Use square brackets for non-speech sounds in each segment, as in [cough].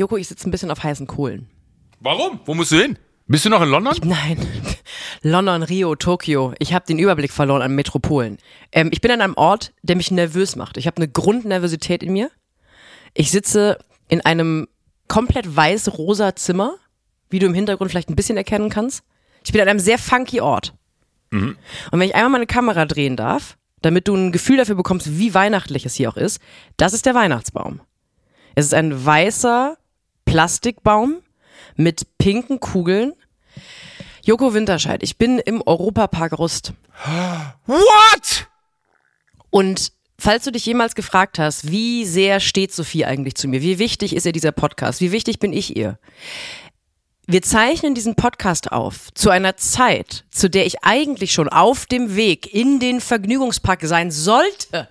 Joko, ich sitze ein bisschen auf heißen Kohlen. Warum? Wo musst du hin? Bist du noch in London? Nein. [laughs] London, Rio, Tokio. Ich habe den Überblick verloren an Metropolen. Ähm, ich bin an einem Ort, der mich nervös macht. Ich habe eine Grundnervosität in mir. Ich sitze in einem komplett weiß-rosa Zimmer, wie du im Hintergrund vielleicht ein bisschen erkennen kannst. Ich bin an einem sehr funky Ort. Und wenn ich einmal meine Kamera drehen darf, damit du ein Gefühl dafür bekommst, wie weihnachtlich es hier auch ist, das ist der Weihnachtsbaum. Es ist ein weißer Plastikbaum mit pinken Kugeln. Joko Winterscheid, ich bin im Europapark Rust. What? Und falls du dich jemals gefragt hast, wie sehr steht Sophie eigentlich zu mir? Wie wichtig ist ihr dieser Podcast? Wie wichtig bin ich ihr? Wir zeichnen diesen Podcast auf zu einer Zeit, zu der ich eigentlich schon auf dem Weg in den Vergnügungspark sein sollte.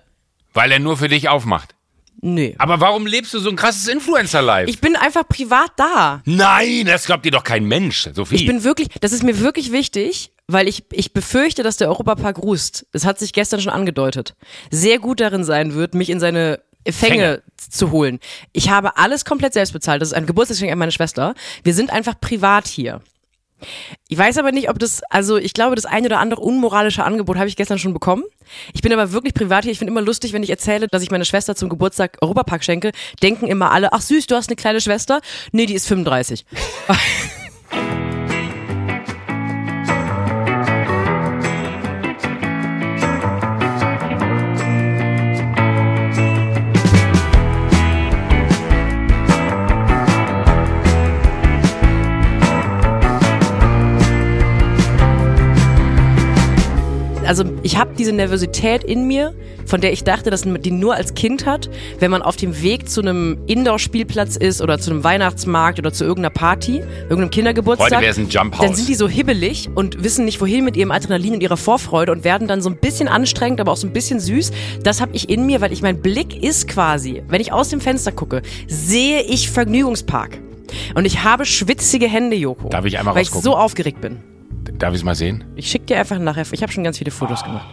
Weil er nur für dich aufmacht. Nö. Aber warum lebst du so ein krasses Influencer-Life? Ich bin einfach privat da. Nein, das glaubt dir doch kein Mensch, Sophie. Ich bin wirklich, das ist mir wirklich wichtig, weil ich, ich befürchte, dass der Europapark Rust, das hat sich gestern schon angedeutet, sehr gut darin sein wird, mich in seine Fänge, Fänge. zu holen. Ich habe alles komplett selbst bezahlt. Das ist ein Geburtstagsgeschenk an meine Schwester. Wir sind einfach privat hier. Ich weiß aber nicht, ob das, also ich glaube, das eine oder andere unmoralische Angebot habe ich gestern schon bekommen. Ich bin aber wirklich privat hier. Ich finde immer lustig, wenn ich erzähle, dass ich meine Schwester zum Geburtstag Europapark schenke, denken immer alle, ach süß, du hast eine kleine Schwester. Nee, die ist 35. [laughs] also ich habe diese Nervosität in mir, von der ich dachte, dass man die nur als Kind hat, wenn man auf dem Weg zu einem Indoor-Spielplatz ist oder zu einem Weihnachtsmarkt oder zu irgendeiner Party, irgendeinem Kindergeburtstag. Heute wär's ein Jump House. Dann sind die so hibbelig und wissen nicht wohin mit ihrem Adrenalin und ihrer Vorfreude und werden dann so ein bisschen anstrengend, aber auch so ein bisschen süß. Das habe ich in mir, weil ich mein Blick ist quasi, wenn ich aus dem Fenster gucke, sehe ich Vergnügungspark. Und ich habe schwitzige Hände, Joko. Darf ich einmal Weil ich so aufgeregt bin. Darf ich es mal sehen? Ich schicke dir einfach nachher. Ich habe schon ganz viele Fotos gemacht.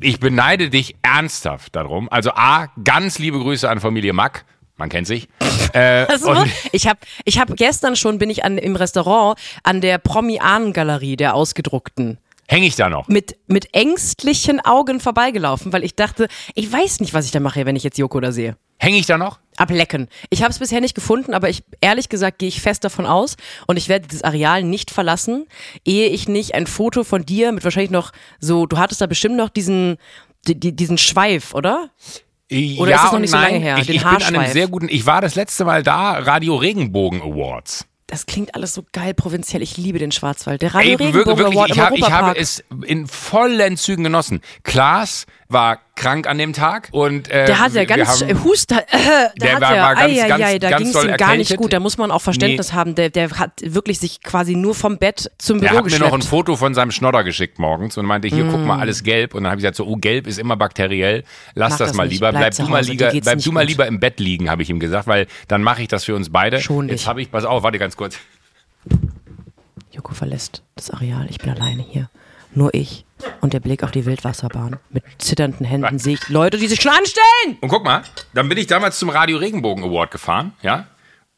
Ich beneide dich ernsthaft darum. Also A, ganz liebe Grüße an Familie Mack. Man kennt sich. [laughs] Äh, Also, ich habe ich hab gestern schon bin ich an, im Restaurant an der Promi-Ahnen-Galerie der ausgedruckten hänge ich da noch. mit, mit ängstlichen Augen vorbeigelaufen, weil ich dachte, ich weiß nicht, was ich da mache, wenn ich jetzt Joko da sehe. Hänge ich da noch? Ablecken. Ich habe es bisher nicht gefunden, aber ich ehrlich gesagt gehe ich fest davon aus und ich werde dieses Areal nicht verlassen, ehe ich nicht ein Foto von dir mit wahrscheinlich noch so, du hattest da bestimmt noch diesen die, die, diesen Schweif, oder? Oder ja ist das noch nicht so nein. lange her? Ich, Den ich bin an einem sehr guten. Ich war das letzte Mal da, Radio Regenbogen Awards. Das klingt alles so geil provinziell. Ich liebe den Schwarzwald. Der Radio Ey, Regenbogen wirklich, Award ich, hab, ich habe es in vollen Zügen genossen. Klaas war krank an dem Tag und äh, Der hat ja ganz haben, Huster, äh, der, Der hat war- ja, war ganz- ei, ganz- ei, da ganz ging es doll ihm gar nicht erkältet. gut. Da muss man auch Verständnis haben. Der, der hat wirklich sich quasi nur vom Bett zum Der Büro hat mir geschleppt. noch ein Foto von seinem Schnodder geschickt morgens und meinte, hier, guck Mm. mal, alles gelb. Und dann habe ich gesagt, so, oh, gelb ist immer bakteriell. Lass Mach das, das mal lieber. Bleib Bleib, du mal, lieber, bleib du mal gut. lieber im Bett liegen, habe ich ihm gesagt, weil dann mache ich das für uns beide. Schon Jetzt habe ich, pass auf, warte ganz kurz. Joko verlässt das Areal. Ich bin alleine hier. Nur ich und der Blick auf die Wildwasserbahn. Mit zitternden Händen sehe ich Leute, die sich schon anstellen. Und guck mal, dann bin ich damals zum Radio Regenbogen Award gefahren, ja,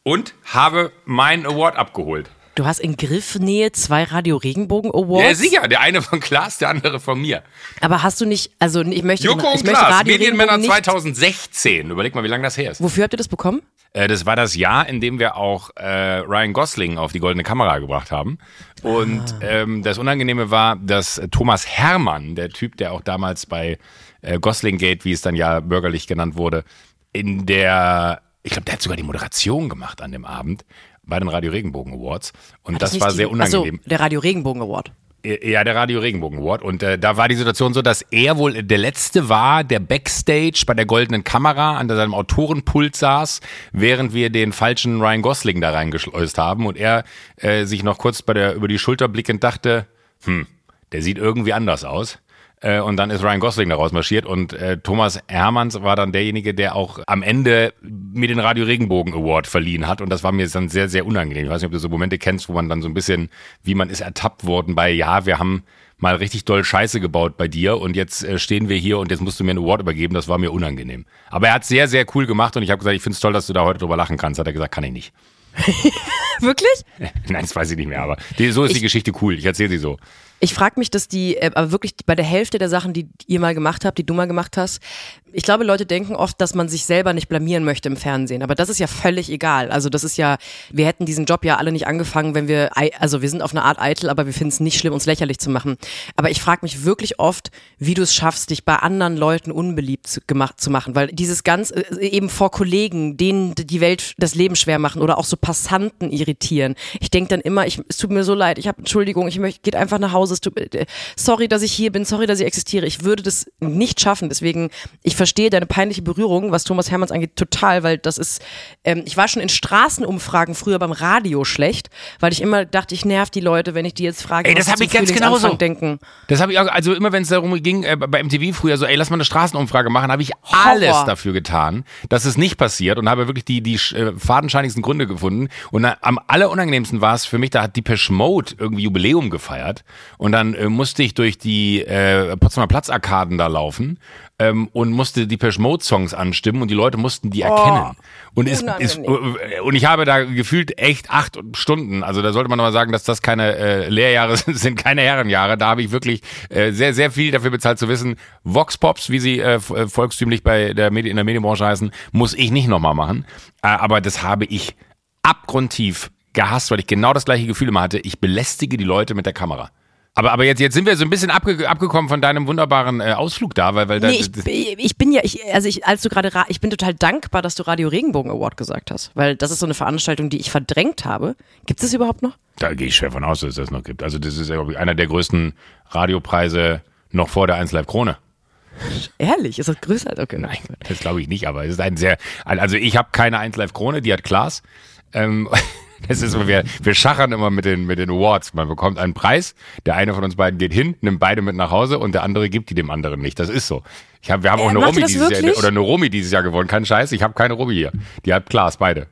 und habe meinen Award abgeholt. Du hast in Griffnähe zwei Radio Regenbogen Awards. Ja, sicher, der eine von Klaas, der andere von mir. Aber hast du nicht, also ich möchte, Joko ich und möchte Klaas, Radio Medienmänner Regenbogen nicht. 2016. Überleg mal, wie lange das her ist. Wofür habt ihr das bekommen? Äh, das war das Jahr, in dem wir auch äh, Ryan Gosling auf die goldene Kamera gebracht haben. Und ähm, das Unangenehme war, dass äh, Thomas Hermann, der Typ, der auch damals bei äh, Gosling Gate, wie es dann ja bürgerlich genannt wurde, in der, ich glaube, der hat sogar die Moderation gemacht an dem Abend bei den Radio Regenbogen Awards. Und das, nicht war die- sehr unangenehm. Achso, der Radio Regenbogen Award. Ja, der Radio Regenbogen Award. Und äh, da war die Situation so, dass er wohl der Letzte war, der Backstage bei der goldenen Kamera an seinem Autorenpult saß, während wir den falschen Ryan Gosling da reingeschleust haben. Und er äh, sich noch kurz bei der, über die Schulter blickend dachte, hm, der sieht irgendwie anders aus. Äh, und dann ist Ryan Gosling daraus marschiert und äh, Thomas Hermanns war dann derjenige, der auch am Ende mir den Radio Regenbogen Award verliehen hat und das war mir dann sehr, sehr unangenehm. Ich weiß nicht, ob du so Momente kennst, wo man dann so ein bisschen, wie man ist ertappt worden bei, ja, wir haben mal richtig doll Scheiße gebaut bei dir und jetzt äh, stehen wir hier und jetzt musst du mir einen Award übergeben, das war mir unangenehm. Aber er hat sehr, sehr cool gemacht und ich habe gesagt, ich finde es toll, dass du da heute drüber lachen kannst. Hat er gesagt, kann ich nicht. [laughs] Wirklich? [laughs] Nein, das weiß ich nicht mehr, aber die, so ist ich, die Geschichte cool. Ich erzähle sie so. Ich frage mich, dass die, äh, aber wirklich bei der Hälfte der Sachen, die ihr mal gemacht habt, die du mal gemacht hast, ich glaube, Leute denken oft, dass man sich selber nicht blamieren möchte im Fernsehen. Aber das ist ja völlig egal. Also das ist ja, wir hätten diesen Job ja alle nicht angefangen, wenn wir, also wir sind auf eine Art eitel, aber wir finden es nicht schlimm, uns lächerlich zu machen. Aber ich frage mich wirklich oft, wie du es schaffst, dich bei anderen Leuten unbeliebt zu, gemacht, zu machen. Weil dieses ganz, äh, eben vor Kollegen, denen die Welt das Leben schwer machen oder auch so Passanten irritieren. Ich denke dann immer, ich, es tut mir so leid, ich habe Entschuldigung, ich möchte, geht einfach nach Hause, es tut, äh, sorry, dass ich hier bin, sorry, dass ich existiere. Ich würde das nicht schaffen. Deswegen, ich verstehe deine peinliche Berührung, was Thomas Hermanns angeht, total, weil das ist, ähm, ich war schon in Straßenumfragen früher beim Radio schlecht, weil ich immer dachte, ich nerv die Leute, wenn ich die jetzt frage, ey, das habe ich ganz genauso. denken. Das habe ich auch, also immer wenn es darum ging, äh, bei MTV früher so, ey, lass mal eine Straßenumfrage machen, habe ich Horror. alles dafür getan, dass es nicht passiert und habe wirklich die, die äh, fadenscheinigsten Gründe gefunden. Und äh, am allerunangenehmsten war es für mich, da hat Depeche Mode irgendwie Jubiläum gefeiert und dann äh, musste ich durch die äh, Potsdamer Platzarkaden da laufen ähm, und musste die Pesh Mode Songs anstimmen und die Leute mussten die erkennen. Oh, und, ist, ist, und ich habe da gefühlt echt acht Stunden, also da sollte man mal sagen, dass das keine äh, Lehrjahre [laughs] sind, sind keine Herrenjahre. Da habe ich wirklich äh, sehr, sehr viel dafür bezahlt zu wissen. Vox Pops, wie sie äh, äh volkstümlich bei der Medi in der Medienbranche heißen, muss ich nicht nochmal machen. Äh, aber das habe ich abgrundtief gehasst, weil ich genau das gleiche Gefühl immer hatte. Ich belästige die Leute mit der Kamera. Aber, aber jetzt, jetzt sind wir so ein bisschen abge, abgekommen von deinem wunderbaren äh, Ausflug da, weil, weil da, nee, ich, ich bin ja, ich, also ich, als du gerade, ich bin total dankbar, dass du Radio Regenbogen Award gesagt hast, weil das ist so eine Veranstaltung, die ich verdrängt habe. Gibt es überhaupt noch? Da gehe ich schwer von aus, dass es das noch gibt. Also das ist ja einer der größten Radiopreise noch vor der 1 Live Krone. Ehrlich? Ist das größer? Okay. Nein, das glaube ich nicht, aber es ist ein sehr, also ich habe keine 1 Live Krone, die hat Klaas. Ähm, Das ist, wir, wir schachern immer mit den, mit den Awards. Man bekommt einen Preis, der eine von uns beiden geht hin, nimmt beide mit nach Hause und der andere gibt die dem anderen nicht. Das ist so. Ich hab, wir haben auch äh, eine Romy dieses wirklich? Jahr, oder eine Romy dieses Jahr gewonnen. Kein Scheiß, ich habe keine Romy hier. Die hat Klaas, beide.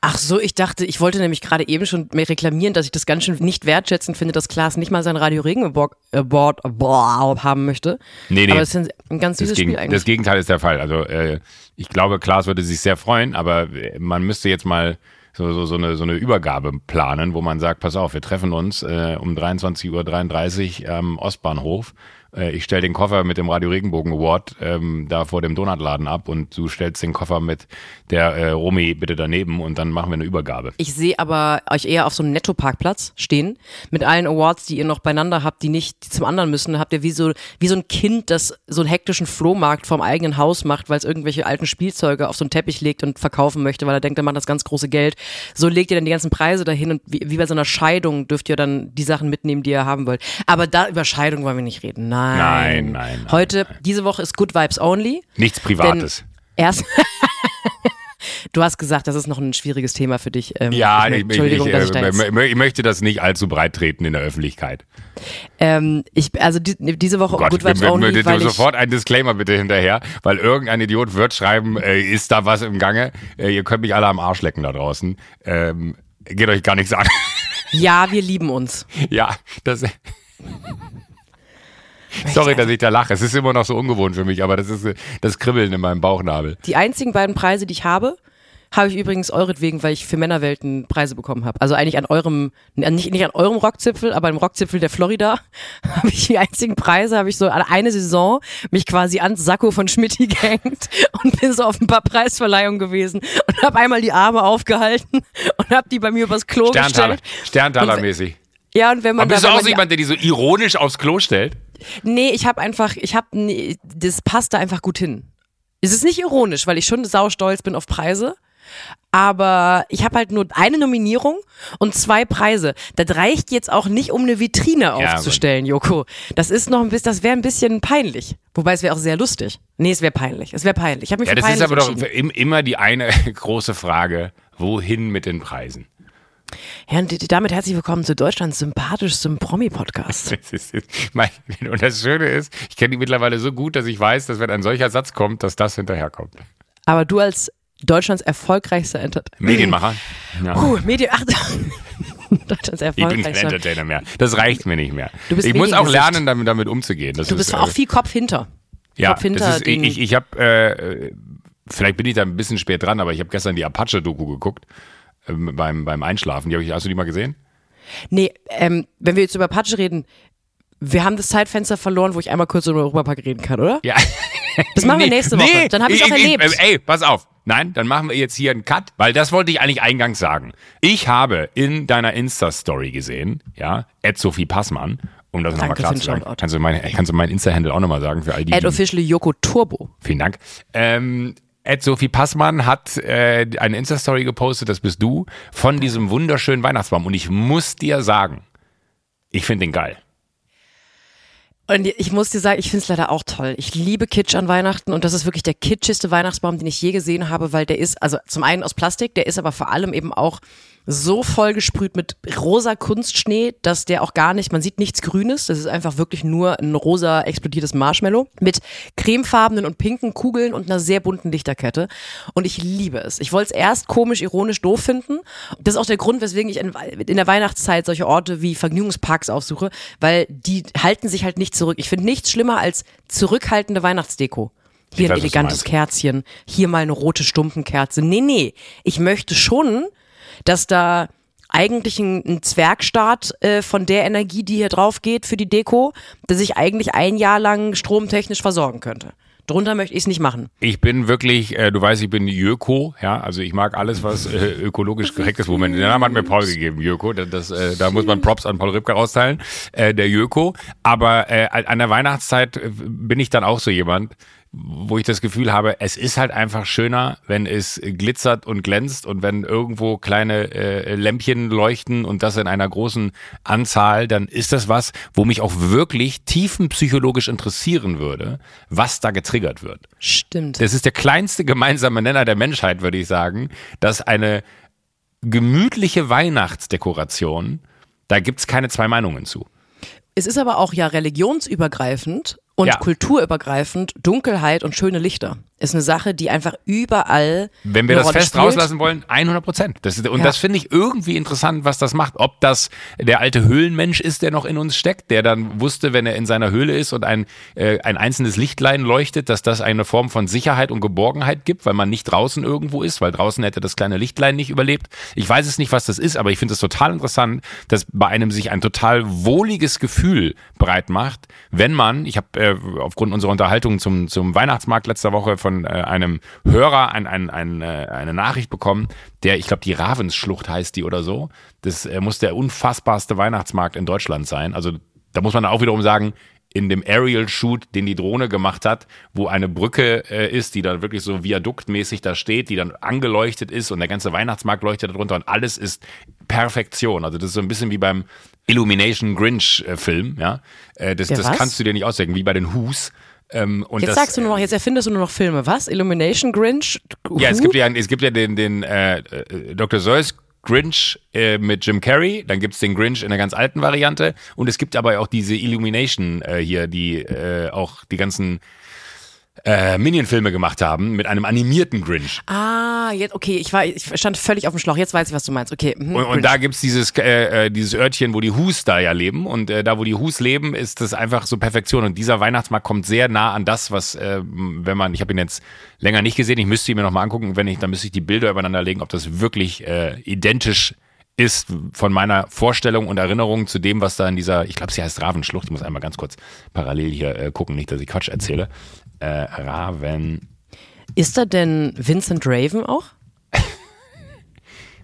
Ach so, ich dachte, ich wollte nämlich gerade eben schon mehr reklamieren, dass ich das ganz schön nicht wertschätzend finde, dass Klaas nicht mal sein Radio Regen Award, Award haben möchte. Nee, nee. Aber es ist ein ganz süßes Spiel eigentlich. Das Gegenteil ist der Fall. Also äh, ich glaube, Klaas würde sich sehr freuen, aber man müsste jetzt mal so, so, so, eine, so eine Übergabe planen, wo man sagt, pass auf, wir treffen uns äh, um 23.33 Uhr am Ostbahnhof äh, ich stelle den Koffer mit dem Radio Regenbogen Award ähm, da vor dem Donutladen ab und du stellst den Koffer mit der äh, Romy bitte daneben und dann machen wir eine Übergabe. Ich sehe aber euch eher auf so einem Netto-Parkplatz stehen mit allen Awards, die ihr noch beieinander habt, die nicht zum anderen müssen. Habt ihr wie so, wie so ein Kind, das so einen hektischen Flohmarkt vorm eigenen Haus macht, weil es irgendwelche alten Spielzeuge auf so einen Teppich legt und verkaufen möchte, weil er denkt, er macht das ganz große Geld. So legt ihr dann die ganzen Preise dahin und wie, wie bei so einer Scheidung dürft ihr dann die Sachen mitnehmen, die ihr haben wollt. Aber da über Scheidung wollen wir nicht reden. Nein. Nein. Nein, nein. nein Heute, nein. diese Woche ist Good Vibes Only. Nichts Privates. Erst. [laughs] Du hast gesagt, das ist noch ein schwieriges Thema für dich. Ähm, ja, ich, Entschuldigung, ich, ich, dass ich, jetzt ich möchte das nicht allzu breit treten in der Öffentlichkeit. Ähm, ich, also die, diese Woche oh Gott, Good Vibes Only, bitte, weil sofort ein Disclaimer bitte hinterher, weil irgendein Idiot wird schreiben, äh, ist da was im Gange? Äh, ihr könnt mich alle am Arsch lecken da draußen. Ähm, geht euch gar nichts an. Ja, wir lieben uns. [laughs] Ja, das. Sorry, dass ich da lache. Es ist immer noch so ungewohnt für mich, aber das ist das Kribbeln in meinem Bauchnabel. Die einzigen beiden Preise, die ich habe, habe ich übrigens euretwegen, weil ich für Männerwelten Preise bekommen habe. Also eigentlich an eurem, nicht, nicht an eurem Rockzipfel, aber im Rockzipfel der Florida [laughs] habe ich die einzigen Preise, habe ich so eine Saison mich quasi ans Sakko von Schmidti gehängt [laughs] und bin so auf ein paar Preisverleihungen gewesen und habe einmal die Arme aufgehalten [laughs] und habe die bei mir übers Klo Sterntaler, gestellt. Sterntaler-mäßig. Ja, und wenn man. Aber bist du auch so jemand, der die so ironisch aufs Klo stellt? Nee, ich habe einfach, ich habe, das passt da einfach gut hin. Es ist nicht ironisch, weil ich schon saustolz bin auf Preise. Aber ich habe halt nur eine Nominierung und zwei Preise. Das reicht jetzt auch nicht, um eine Vitrine aufzustellen, ja, Joko. Das ist noch ein bisschen, das wäre ein bisschen peinlich. Wobei es wäre auch sehr lustig. Nee, es wäre peinlich. Es wäre peinlich. Ich habe mich ja, das ist aber doch immer die eine [laughs] große Frage: Wohin mit den Preisen? Ja, und damit herzlich willkommen zu Deutschlands sympathischstem Promi-Podcast. [laughs] Ist, und das Schöne ist, ich kenne die mittlerweile so gut, dass ich weiß, dass wenn ein solcher Satz kommt, dass das hinterherkommt. Aber du als Deutschlands erfolgreichster Entertainer. [laughs] Medienmacher. Ja. Puh, Medien. Ach, [laughs] Deutschlands Ich bin kein erfolgreichster. Entertainer mehr. Das reicht mir nicht mehr. Ich muss auch lernen, damit, damit umzugehen. Das Du ist, bist äh, auch viel Kopf hinter. Ja, Kopf hinter ist, den- ich, ich habe, äh, vielleicht bin ich da ein bisschen spät dran, aber ich habe gestern die Apache-Doku geguckt beim, beim Einschlafen. Die hab ich, hast du die mal gesehen? Nee, ähm, wenn wir jetzt über Apache reden, wir haben das Zeitfenster verloren, wo ich einmal kurz über Europapark reden kann, oder? Ja. [laughs] Das machen wir nächste Woche. Dann hab ich's auch erlebt. ey, pass auf. Nein, dann machen wir jetzt hier einen Cut, weil das wollte ich eigentlich eingangs sagen. Ich habe in deiner Insta-Story gesehen, ja, Ed Sophie Passmann, um das nochmal klar zu sagen. Kannst du mein, kannst du mein Insta-Handle auch nochmal sagen für all die, die Officially Yoko Turbo. Vielen Dank. Ähm, Ed Sophie Passmann hat äh, eine Insta-Story gepostet, das bist du, von diesem wunderschönen Weihnachtsbaum. Und ich muss dir sagen, ich finde den geil. Und ich muss dir sagen, ich finde es leider auch toll. Ich liebe Kitsch an Weihnachten und das ist wirklich der kitschigste Weihnachtsbaum, den ich je gesehen habe, weil der ist, also zum einen aus Plastik, der ist aber vor allem eben auch so voll gesprüht mit rosa Kunstschnee, dass der auch gar nicht, man sieht nichts Grünes, das ist einfach wirklich nur ein rosa explodiertes Marshmallow mit cremefarbenen und pinken Kugeln und einer sehr bunten Lichterkette. Und ich liebe es. Ich wollte es erst komisch, ironisch doof finden. Das ist auch der Grund, weswegen ich in, in der Weihnachtszeit solche Orte wie Vergnügungsparks aufsuche, weil die halten sich halt nicht zurück. Ich finde nichts schlimmer als zurückhaltende Weihnachtsdeko. Hier Ich ein weiß, elegantes. Kerzchen, hier mal eine rote Stumpenkerze. Nee, nee. Ich möchte schon, dass da eigentlich ein, ein Zwergstaat äh, von der Energie, die hier drauf geht für die Deko, dass ich eigentlich ein Jahr lang stromtechnisch versorgen könnte. Drunter möchte ich es nicht machen. Ich bin wirklich, äh, du weißt, ich bin Jöko, ja, also ich mag alles, was äh, ökologisch korrekt ist. Moment, den Namen hat mir Paul gegeben, Jöko. Das, das, äh, da muss man Props an Paul Ripke rausteilen, äh, der Jöko. Aber äh, an der Weihnachtszeit äh, bin ich dann auch so jemand, wo ich das Gefühl habe, es ist halt einfach schöner, wenn es glitzert und glänzt und wenn irgendwo kleine äh, Lämpchen leuchten und das in einer großen Anzahl, dann ist das was, wo mich auch wirklich tiefenpsychologisch interessieren würde, was da getriggert wird. Stimmt. Das ist der kleinste gemeinsame Nenner der Menschheit, würde ich sagen, dass eine gemütliche Weihnachtsdekoration, da gibt's keine zwei Meinungen zu. Es ist aber auch ja religionsübergreifend und Ja. kulturübergreifend Dunkelheit und schöne Lichter. Ist eine Sache, die einfach überall. Wenn wir das Rolle fest spielt. rauslassen wollen, 100 Prozent. Das, ist- und Ja. das finde ich irgendwie interessant, was das macht. Ob das der alte Höhlenmensch ist, der noch in uns steckt, der dann wusste, wenn er in seiner Höhle ist und ein, äh, ein einzelnes Lichtlein leuchtet, dass das eine Form von Sicherheit und Geborgenheit gibt, weil man nicht draußen irgendwo ist, weil draußen hätte das kleine Lichtlein nicht überlebt. Ich weiß es nicht, was das ist, aber ich finde es total interessant, dass bei einem sich ein total wohliges Gefühl breit macht, wenn man, ich habe äh, aufgrund unserer Unterhaltung zum, zum Weihnachtsmarkt letzter Woche von äh, einem Hörer ein, ein, ein, äh, eine Nachricht bekommen, der, ich glaube, die Ravensschlucht heißt die oder so. Das äh, muss der unfassbarste Weihnachtsmarkt in Deutschland sein. Also da muss man auch wiederum sagen, in dem Aerial-Shoot, den die Drohne gemacht hat, wo eine Brücke äh, ist, die da wirklich so viaduktmäßig da steht, die dann angeleuchtet ist und der ganze Weihnachtsmarkt leuchtet darunter und alles ist Perfektion. Also das ist so ein bisschen wie beim Illumination Grinch-Film, ja. Äh, das das kannst du dir nicht ausdenken, wie bei den Who's. Ähm, und Jetzt das, sagst du nur noch, jetzt erfindest du nur noch Filme. Was? Illumination, Grinch? ja, es gibt ja, es gibt ja den, den äh, äh, Dr. Seuss Grinch äh, mit Jim Carrey, dann gibt's den Grinch in der ganz alten Variante. Und es gibt aber auch diese Illumination äh, hier, die äh, auch die ganzen äh, Minion-Filme gemacht haben mit einem animierten Grinch. Ah, jetzt, okay, ich war, ich stand völlig auf dem Schlauch. Jetzt weiß ich, was du meinst. Okay. mhm, Und, und da gibt's dieses, äh, äh, dieses Örtchen, wo die Hus da ja leben. Und äh, da, wo die Hus leben, ist das einfach so Perfektion. Und dieser Weihnachtsmarkt kommt sehr nah an das, was, äh, wenn man, ich habe ihn jetzt länger nicht gesehen, ich müsste ihn mir nochmal angucken. Wenn ich, dann müsste ich die Bilder übereinander legen, ob das wirklich äh, identisch ist von meiner Vorstellung und Erinnerung zu dem, was da in dieser, ich glaube, sie heißt Ravenschlucht. Ich muss einmal ganz kurz parallel hier äh, gucken, nicht, dass ich Quatsch erzähle. Äh, Raven. Ist da denn Vincent Raven auch? [laughs]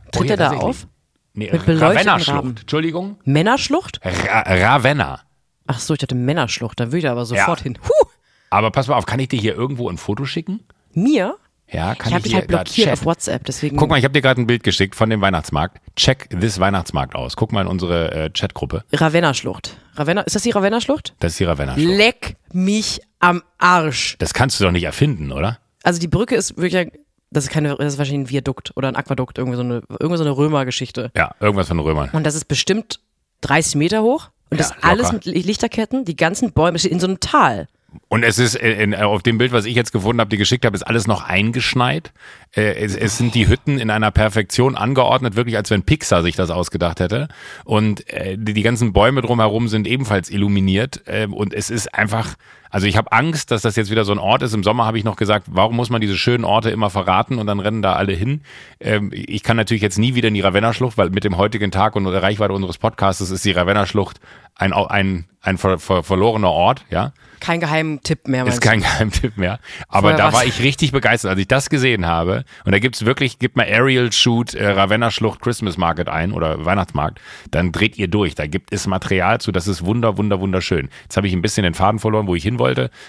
Oh Tritt ja, er da auf? Nee, Mit Ravenna-Schlucht. Entschuldigung. Männerschlucht? Ra Ravenna. Ach so, ich dachte Männerschlucht. Da würde ich aber sofort Ja. hin. Huh, Aber pass mal auf, kann ich dir hier irgendwo ein Foto schicken? mir? Ja, kann Ich habe dich halt blockiert auf. WhatsApp, deswegen. Guck mal, ich habe dir gerade ein Bild geschickt von dem Weihnachtsmarkt. Check this Weihnachtsmarkt aus. Guck mal in unsere äh, Chatgruppe. Ravenna-Schlucht. Ravenna, ist das die Ravenna-Schlucht? Das ist die Ravenna-Schlucht. Leck mich am Arsch. Das kannst du doch nicht erfinden, oder? Also die Brücke ist wirklich das ist keine, das ist wahrscheinlich ein Viadukt oder ein Aquadukt, irgendwie so eine, irgendwie so eine Römergeschichte. Ja, irgendwas von Römern. Und das ist bestimmt 30 Meter hoch. Und Ja, das alles locker. mit Lichterketten, die ganzen Bäume, in so einem Tal. Und es ist in, auf dem Bild, was ich jetzt gefunden habe, die geschickt habe, ist alles noch eingeschneit. Äh, es, es sind die Hütten in einer Perfektion angeordnet, wirklich als wenn Pixar sich das ausgedacht hätte. Und äh, die, ganzen Bäume drumherum sind ebenfalls illuminiert. Äh, und es ist einfach, also ich habe Angst, dass das jetzt wieder so ein Ort ist. Im Sommer habe ich noch gesagt, warum muss man diese schönen Orte immer verraten und dann rennen da alle hin. Ähm, ich kann natürlich jetzt nie wieder in die Ravenna-Schlucht, weil mit dem heutigen Tag und der Reichweite unseres Podcasts ist die Ravenna-Schlucht ein, ein, ein ver, ver, verlorener Ort, ja. Kein Geheimtipp mehr. Ist kein [laughs] Geheimtipp mehr. Aber Vorher da war ich richtig begeistert, als ich das gesehen habe. Und da gibt's wirklich, gibt mal Aerial Shoot äh, Ravenna Schlucht Christmas Market ein oder Weihnachtsmarkt. Dann dreht ihr durch. Da gibt es Material zu. Das ist wunder, wunder, wunderschön. Jetzt habe ich ein bisschen den Faden verloren, wo ich hin wollte.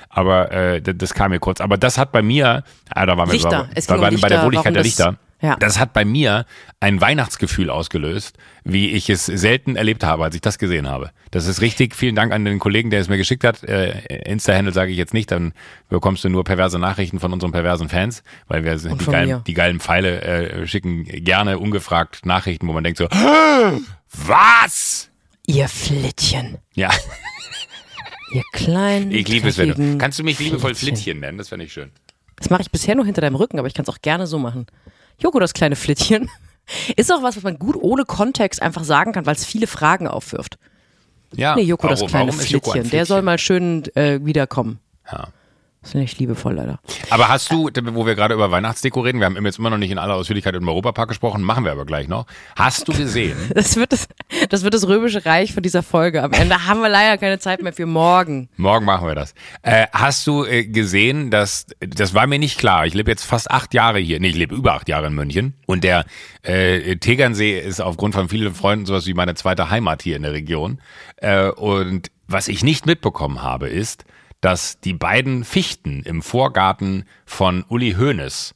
Aber äh, das, kam mir kurz. Aber das hat bei mir, ah, da waren wir Lichter. bei, Es bei, ging um bei, bei der Wohligkeit der Lichter. Ja. Das hat bei mir ein Weihnachtsgefühl ausgelöst, wie ich es selten erlebt habe, als ich das gesehen habe. Das ist richtig. Vielen Dank an den Kollegen, der es mir geschickt hat. Äh, Insta-Handle sage ich jetzt nicht, dann bekommst du nur perverse Nachrichten von unseren perversen Fans, weil wir die geilen, die geilen Pfeile äh, schicken gerne ungefragt Nachrichten, wo man denkt so, was? Ihr Flittchen. Ja, [laughs] Ihr kleinen. ich liebe es, wenn du. Kannst du mich liebevoll Flittchen. Flittchen nennen? Das fände ich schön. Das mache ich bisher nur hinter deinem Rücken, aber ich kann es auch gerne so machen. Joko, das kleine Flittchen. [laughs] Ist auch was, was man gut ohne Kontext einfach sagen kann, weil es viele Fragen aufwirft. Ja, Nee, Joko, das warum- kleine warum ist Joko ein Flittchen. Der soll mal schön äh, wiederkommen. Ja. Das finde ich liebevoll leider. Aber hast du, wo wir gerade über Weihnachtsdeko reden, wir haben jetzt immer noch nicht in aller Ausführlichkeit im Europapark gesprochen, machen wir aber gleich noch. Hast du gesehen? [laughs] Das wird das, das wird das römische Reich von dieser Folge. Am Ende haben wir leider keine Zeit mehr für morgen. Morgen machen wir das. Äh, hast du äh, gesehen, dass, das war mir nicht klar, ich lebe jetzt fast acht Jahre hier, nee, ich lebe über acht Jahre in München und der äh, Tegernsee ist aufgrund von vielen Freunden sowas wie meine zweite Heimat hier in der Region. Äh, und was ich nicht mitbekommen habe, ist, dass die beiden Fichten im Vorgarten von Uli Hoeneß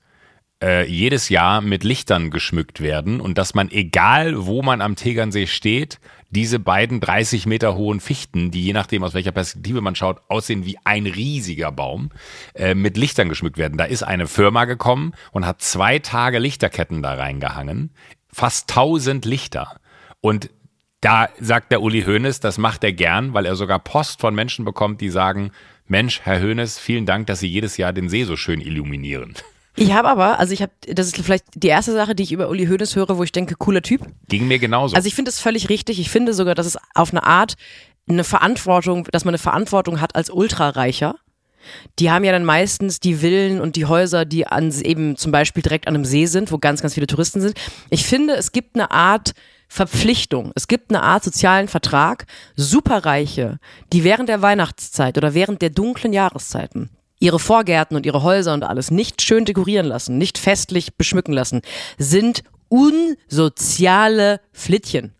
äh, jedes Jahr mit Lichtern geschmückt werden und dass man, egal wo man am Tegernsee steht, diese beiden 30 Meter hohen Fichten, die je nachdem aus welcher Perspektive man schaut, aussehen wie ein riesiger Baum, äh, mit Lichtern geschmückt werden. Da ist eine Firma gekommen und hat zwei Tage Lichterketten da reingehangen, fast 1000 Lichter. Und da sagt der Uli Hoeneß, das macht er gern, weil er sogar Post von Menschen bekommt, die sagen, Mensch, Herr Hoeneß, vielen Dank, dass Sie jedes Jahr den See so schön illuminieren. Ich habe aber, also ich habe, das ist vielleicht die erste Sache, die ich über Uli Hoeneß höre, wo ich denke, cooler Typ. Ging mir genauso. Also ich finde es völlig richtig. Ich finde sogar, dass es auf eine Art eine Verantwortung, dass man eine Verantwortung hat als Ultrareicher. Die haben ja dann meistens die Villen und die Häuser, die an eben zum Beispiel direkt an einem See sind, wo ganz, ganz viele Touristen sind. Ich finde, es gibt eine Art Verpflichtung. Es gibt eine Art sozialen Vertrag. Superreiche, die während der Weihnachtszeit oder während der dunklen Jahreszeiten ihre Vorgärten und ihre Häuser und alles nicht schön dekorieren lassen, nicht festlich beschmücken lassen, sind unsoziale Flittchen.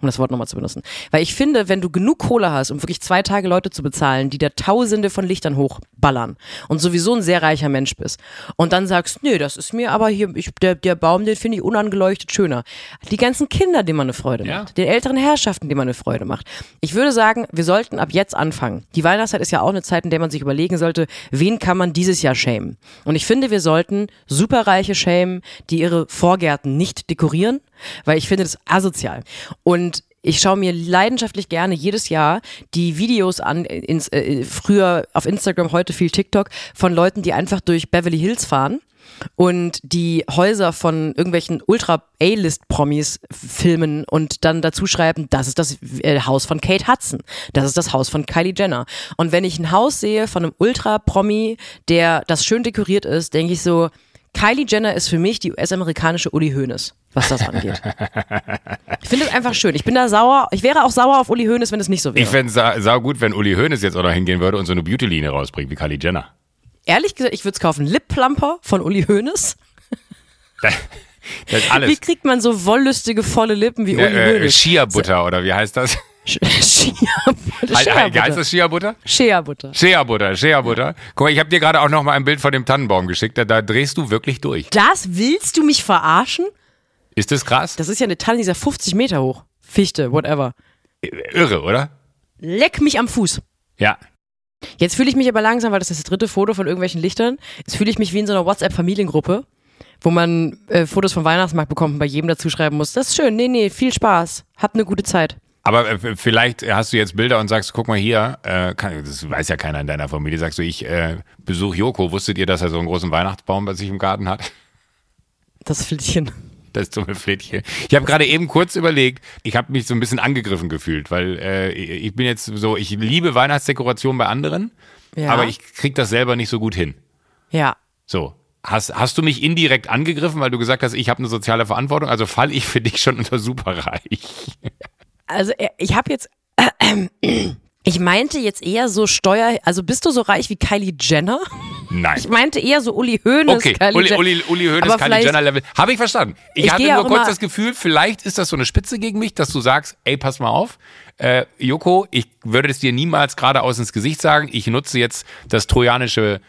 Um das Wort nochmal zu benutzen. Weil ich finde, wenn du genug Kohle hast, um wirklich zwei Tage Leute zu bezahlen, die da tausende von Lichtern hochballern und sowieso ein sehr reicher Mensch bist und dann sagst, nö, das ist mir aber hier, ich, der, der Baum, den finde ich unangeleuchtet schöner. Die ganzen Kinder, denen man eine Freude Ja. macht, den älteren Herrschaften, denen man eine Freude macht. Ich würde sagen, wir sollten ab jetzt anfangen. Die Weihnachtszeit ist ja auch eine Zeit, in der man sich überlegen sollte, wen kann man dieses Jahr schämen. Und ich finde, wir sollten superreiche schämen, die ihre Vorgärten nicht dekorieren, weil ich finde das asozial. Und ich schaue mir leidenschaftlich gerne jedes Jahr die Videos an, ins, äh, früher auf Instagram, heute viel TikTok, von Leuten, die einfach durch Beverly Hills fahren und die Häuser von irgendwelchen Ultra-A-List-Promis filmen und dann dazu schreiben, das ist das äh, Haus von Kate Hudson, das ist das Haus von Kylie Jenner. Und wenn ich ein Haus sehe von einem Ultra-Promi, der das schön dekoriert ist, denke ich so, Kylie Jenner ist für mich die US-amerikanische Uli Hoeneß, was das angeht. [laughs] ich finde es einfach schön. Ich bin da sauer. Ich wäre auch sauer auf Uli Hoeneß, wenn es nicht so wäre. ich fände es sa sau gut, wenn Uli Hoeneß jetzt auch noch hingehen würde und so eine Beauty-Linie rausbringt, wie Kylie Jenner. Ehrlich gesagt, ich würde es kaufen. Lip Plumper von Uli Hoeneß. [laughs] Das ist Wie alles. kriegt man so wollüstige, volle Lippen wie Uli Äh, Hoeneß? Shea-Butter, oder wie heißt das? Shea-Butter. Heißt Shea-Butter. das Shea-Butter? Shea-Butter. Shea-Butter, Shea-Butter. Guck mal, ich habe dir gerade auch noch mal ein Bild von dem Tannenbaum geschickt, da, da drehst du wirklich durch. Das willst du mich verarschen? Ist das krass? Das ist ja eine Tanne, die ist ja 50 Meter hoch. Fichte, whatever. Irre, oder? Leck mich am Fuß. Ja. Jetzt fühle ich mich aber langsam, weil das ist das dritte Foto von irgendwelchen Lichtern. Jetzt fühle ich mich wie in so einer WhatsApp-Familiengruppe, wo man äh, Fotos vom Weihnachtsmarkt bekommt und bei jedem dazu schreiben muss, das ist schön, nee, nee, viel Spaß, habt eine gute Zeit. Aber äh, vielleicht hast du jetzt Bilder und sagst, guck mal hier, äh, kann, das weiß ja keiner in deiner Familie, sagst du, ich äh, besuche Joko, wusstet ihr, dass er so einen großen Weihnachtsbaum bei sich im Garten hat? Das Flittchen. Das dumme Flittchen. Ich habe gerade eben kurz überlegt, ich habe mich so ein bisschen angegriffen gefühlt, weil äh, ich bin jetzt so, ich liebe Weihnachtsdekoration bei anderen, Ja. aber ich krieg das selber nicht so gut hin. Ja. So. Hast, hast du mich indirekt angegriffen, weil du gesagt hast, ich habe eine soziale Verantwortung? Also fall ich für dich schon unter superreich. Also äh, ich habe jetzt, [clears throat] ich meinte jetzt eher so Steuer, also bist du so reich wie Kylie Jenner? Nein. Ich meinte eher so Uli Hoeneß, Okay, Kylie Uli. Uli, Uli Hoeneß, Kylie Jenner Level. Habe ich verstanden. Ich, Ich hatte nur kurz das Gefühl, vielleicht ist das so eine Spitze gegen mich, dass du sagst, ey, pass mal auf, äh, Joko, ich würde es dir niemals geradeaus ins Gesicht sagen. Ich nutze jetzt das trojanische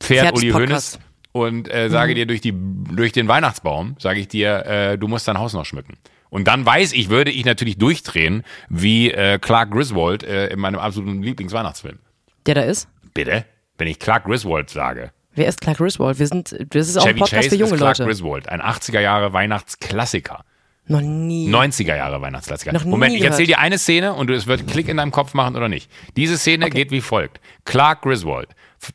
Pferd Uli Pferdspodcast. Hoeneß und äh, sage dir durch, die, durch den Weihnachtsbaum, sage ich dir, äh, du musst dein Haus noch schmücken. Und dann weiß ich, würde ich natürlich durchdrehen, wie äh, Clark Griswold äh, in meinem absoluten Lieblingsweihnachtsfilm. Der da ist? Bitte? Wenn ich Clark Griswold sage. Wer ist Clark Griswold? Wir sind, das ist auch ein Chevy Podcast Chase für junge ist Clark Leute. Griswold, ein 80er Jahre Weihnachtsklassiker. Noch nie. 90er Jahre Weihnachtsklassiker. Noch nie Moment, ich erzähle dir eine Szene und es wird Klick in deinem Kopf machen oder nicht. Diese Szene geht wie folgt. Clark Griswold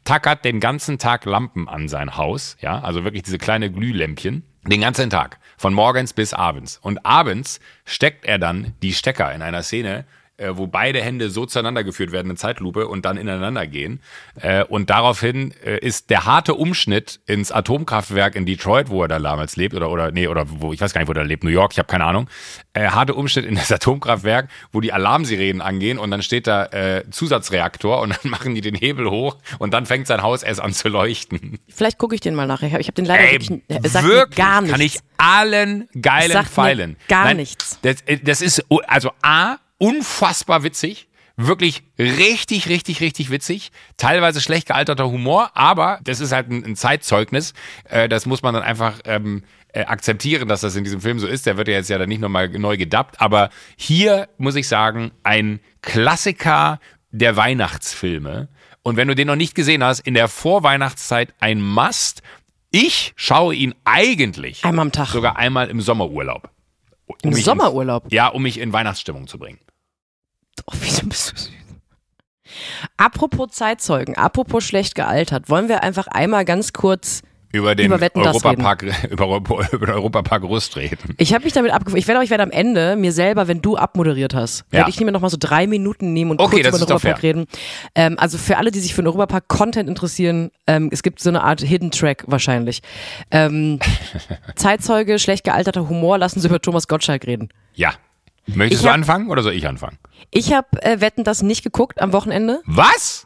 tackert den ganzen Tag Lampen an sein Haus, ja, also wirklich diese kleine Glühlämpchen, den ganzen Tag, von morgens bis abends. Und abends steckt er dann die Stecker in einer Szene, äh, wo beide Hände so zueinander geführt werden in Zeitlupe und dann ineinander gehen. Äh, und daraufhin äh, ist der harte Umschnitt ins Atomkraftwerk in Detroit, wo er da damals lebt, oder, oder, nee, oder wo, ich weiß gar nicht, wo er lebt, New York, ich habe keine Ahnung. Äh, harte Umschnitt in das Atomkraftwerk, wo die Alarmsirenen angehen und dann steht da äh, Zusatzreaktor und dann [laughs] machen die den Hebel hoch und dann fängt sein Haus erst an zu leuchten. Vielleicht gucke ich den mal nachher. Ich habe den leider Ey, wirklich, mir wirklich, gar nichts. kann ich allen geilen Pfeilen. gar nichts. Das, äh, das ist, u- also A, unfassbar witzig. Wirklich richtig, richtig, richtig witzig. Teilweise schlecht gealterter Humor, aber das ist halt ein, ein Zeitzeugnis. Äh, das muss man dann einfach ähm, äh, akzeptieren, dass das in diesem Film so ist. Der wird ja jetzt ja dann nicht nochmal neu gedubbt. Aber hier muss ich sagen, ein Klassiker der Weihnachtsfilme. Und wenn du den noch nicht gesehen hast, in der Vorweihnachtszeit ein Must. Ich schaue ihn eigentlich Einmal am Tag. sogar einmal im Sommerurlaub. Um Im mich in- Sommerurlaub? ja, um mich in Weihnachtsstimmung zu bringen. Oh, wieso bist du süß? Apropos Zeitzeugen, apropos schlecht gealtert, wollen wir einfach einmal ganz kurz. Über den Europapark, über, den Europapark Rust reden. Ich habe mich damit abgefunden. Ich werde ich werde am Ende mir selber, wenn du abmoderiert hast, Ja. werde ich mir noch mal so drei Minuten nehmen und Okay, kurz über den Europapark reden. Ähm, also für alle, die sich für den Europapark Content interessieren, ähm, es gibt so eine Art Hidden Track wahrscheinlich. Ähm, [laughs] Zeitzeuge, schlecht gealterter Humor, lassen Sie über Thomas Gottschalk reden. Ja. Möchtest Ich du hab- anfangen oder soll ich anfangen? Ich habe äh, Wetten das nicht geguckt am Wochenende. Was?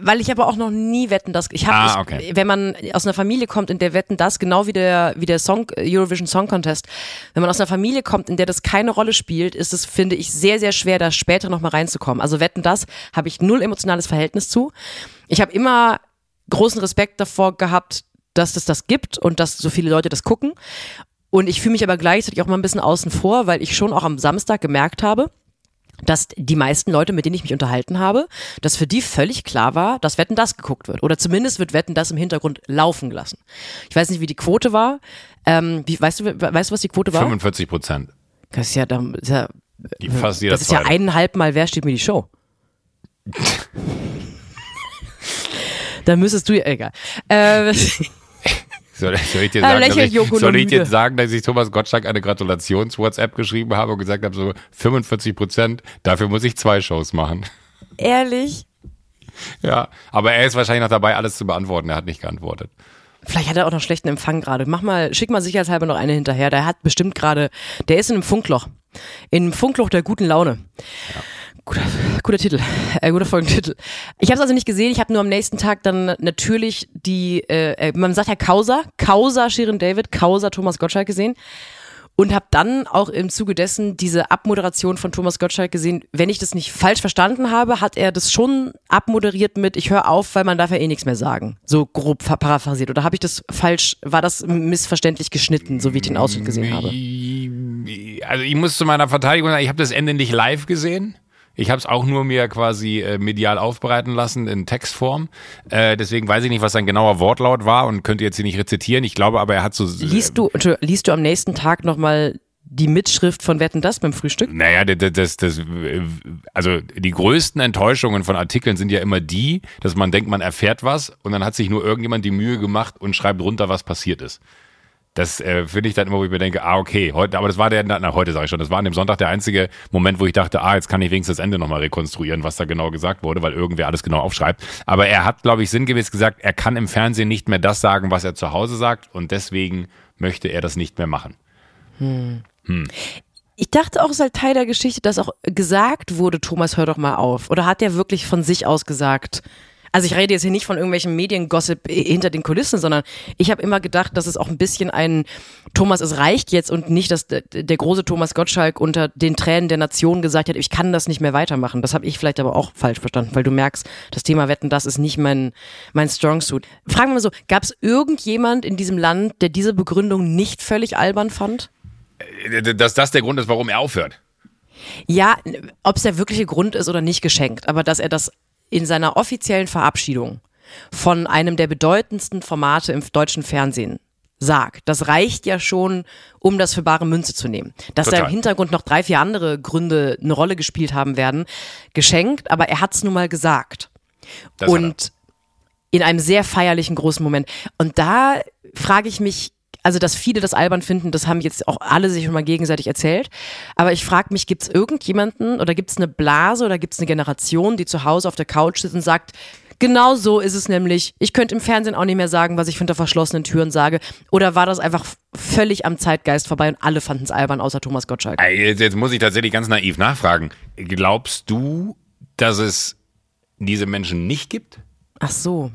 Weil ich aber auch noch nie Wetten das. Ich habe, Ah, ich, okay. wenn man aus einer Familie kommt, in der Wetten das genau wie der wie der Song Eurovision Song Contest, wenn man aus einer Familie kommt, in der das keine Rolle spielt, ist es finde ich sehr sehr schwer, da später noch mal reinzukommen. Also Wetten das habe ich null emotionales Verhältnis zu. Ich habe immer großen Respekt davor gehabt, dass es das gibt und dass so viele Leute das gucken. Und ich fühle mich aber gleichzeitig auch mal ein bisschen außen vor, weil ich schon auch am Samstag gemerkt habe, dass die meisten Leute, mit denen ich mich unterhalten habe, dass für die völlig klar war, dass Wetten das geguckt wird. Oder zumindest wird Wetten das im Hintergrund laufen gelassen. Ich weiß nicht, wie die Quote war. Ähm, wie, weißt, du, weißt du, was die Quote war? 45 Prozent. Das ist ja, das ist ja, Die fast das ist ja eineinhalb Mal Wer steht mir die Show? [laughs] da müsstest du ja, egal. Äh, [laughs] Soll, soll ich dir Da [laughs] sagen, dass ich, soll ich dir sagen, dass ich Thomas Gottschalk eine Gratulations-WhatsApp geschrieben habe und gesagt habe, so 45 Prozent, dafür muss ich zwei Shows machen. ehrlich? Ja, aber er ist wahrscheinlich noch dabei, alles zu beantworten. Er hat nicht geantwortet. Vielleicht hat er auch noch schlechten Empfang gerade. Mach mal, schick mal sicherheitshalber noch eine hinterher. Der hat bestimmt gerade, der ist in einem Funkloch. In einem Funkloch der guten Laune. Guter, guter Titel, äh, guter Folgentitel. Ich habe es also nicht gesehen. Ich habe nur am nächsten Tag dann natürlich die, äh, äh, man sagt ja Causa, Causa Shirin David, Causa Thomas Gottschalk gesehen und habe dann auch im Zuge dessen diese Abmoderation von Thomas Gottschalk gesehen. Wenn ich das nicht falsch verstanden habe, hat er das schon abmoderiert mit ich höre auf, weil man darf ja eh nichts mehr sagen. So grob paraphrasiert. Oder habe ich das falsch, war das missverständlich geschnitten, so wie ich den Ausschnitt gesehen habe? Also ich muss zu meiner Verteidigung sagen, ich habe das Ende nicht live gesehen. Ich habe es auch nur mir quasi äh, medial aufbereiten lassen in Textform. Äh, deswegen weiß ich nicht, was sein genauer Wortlaut war und könnte jetzt hier nicht rezitieren. Ich glaube aber, er hat so. Liest du, liest du am nächsten Tag nochmal die Mitschrift von Wetten das beim Frühstück? Naja, das, das, das, also die größten Enttäuschungen von Artikeln sind ja immer die, dass man denkt, man erfährt was und dann hat sich nur irgendjemand die Mühe gemacht und schreibt runter, was passiert ist. Das äh, finde ich dann immer, wo ich mir denke, ah, okay, heute, aber das war der, na, heute sage ich schon, das war an dem Sonntag der einzige Moment, wo ich dachte, ah, jetzt kann ich wenigstens das Ende nochmal rekonstruieren, was da genau gesagt wurde, weil irgendwer alles genau aufschreibt. Aber er hat, glaube ich, sinngemäß gesagt, er kann im Fernsehen nicht mehr das sagen, was er zu Hause sagt und deswegen möchte er das nicht mehr machen. Hm. Hm. Ich dachte auch, es ist halt Teil der Geschichte, dass auch gesagt wurde, Thomas, hör doch mal auf. Oder hat er wirklich von sich aus gesagt, also ich rede jetzt hier nicht von irgendwelchen Mediengossip hinter den Kulissen, sondern ich habe immer gedacht, dass es auch ein bisschen ein Thomas, es reicht jetzt und nicht, dass der, der große Thomas Gottschalk unter den Tränen der Nation gesagt hat, ich kann das nicht mehr weitermachen. Das habe ich vielleicht aber auch falsch verstanden, weil du merkst, das Thema Wetten, das ist nicht mein, mein Strong Suit. Fragen wir mal so, gab es irgendjemand in diesem Land, der diese Begründung nicht völlig albern fand? Äh, dass das der Grund ist, warum er aufhört. Ja, ob es der wirkliche Grund ist oder nicht geschenkt, aber dass er das in seiner offiziellen Verabschiedung von einem der bedeutendsten Formate im deutschen Fernsehen sagt, das reicht ja schon, um das für bare Münze zu nehmen. Dass Total. da im Hintergrund noch drei, vier andere Gründe eine Rolle gespielt haben werden, geschenkt, aber er hat es nun mal gesagt. Das Und in einem sehr feierlichen großen Moment. Und da frage ich mich, also dass viele das albern finden, das haben jetzt auch alle sich schon mal gegenseitig erzählt. Aber ich frage mich, gibt es irgendjemanden oder gibt es eine Blase oder gibt es eine Generation, die zu Hause auf der Couch sitzt und sagt, Genau so ist es nämlich. Ich könnte im Fernsehen auch nicht mehr sagen, was ich hinter verschlossenen Türen sage. Oder war das einfach völlig am Zeitgeist vorbei und alle fanden es albern, außer Thomas Gottschalk? Jetzt, jetzt muss ich tatsächlich ganz naiv nachfragen. Glaubst du, dass es diese Menschen nicht gibt? Ach so,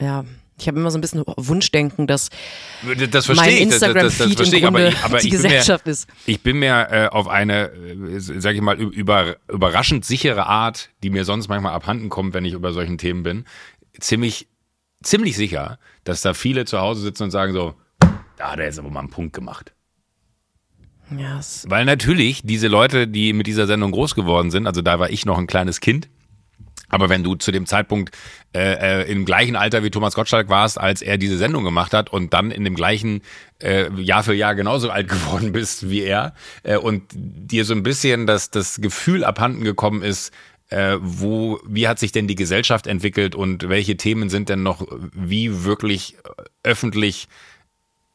ja. Ich habe immer so ein bisschen Wunschdenken, dass das mein Instagram-Feed im Grunde aber, aber die Gesellschaft mir, ist. Ich bin mir äh, auf eine, äh, sage ich mal, über, überraschend sichere Art, die mir sonst manchmal abhanden kommt, wenn ich über solchen Themen bin, ziemlich, ziemlich sicher, dass da viele zu Hause sitzen und sagen so, da hat er jetzt aber mal einen Punkt gemacht. Yes. Weil natürlich diese Leute, die mit dieser Sendung groß geworden sind, also da war ich noch ein kleines Kind, aber wenn du zu dem Zeitpunkt äh, äh, im gleichen Alter wie Thomas Gottschalk warst, als er diese Sendung gemacht hat und dann in dem gleichen äh, Jahr für Jahr genauso alt [laughs] geworden bist wie er äh, und dir so ein bisschen das, das Gefühl abhanden gekommen ist, äh, wo, wie hat sich denn die Gesellschaft entwickelt und welche Themen sind denn noch wie wirklich öffentlich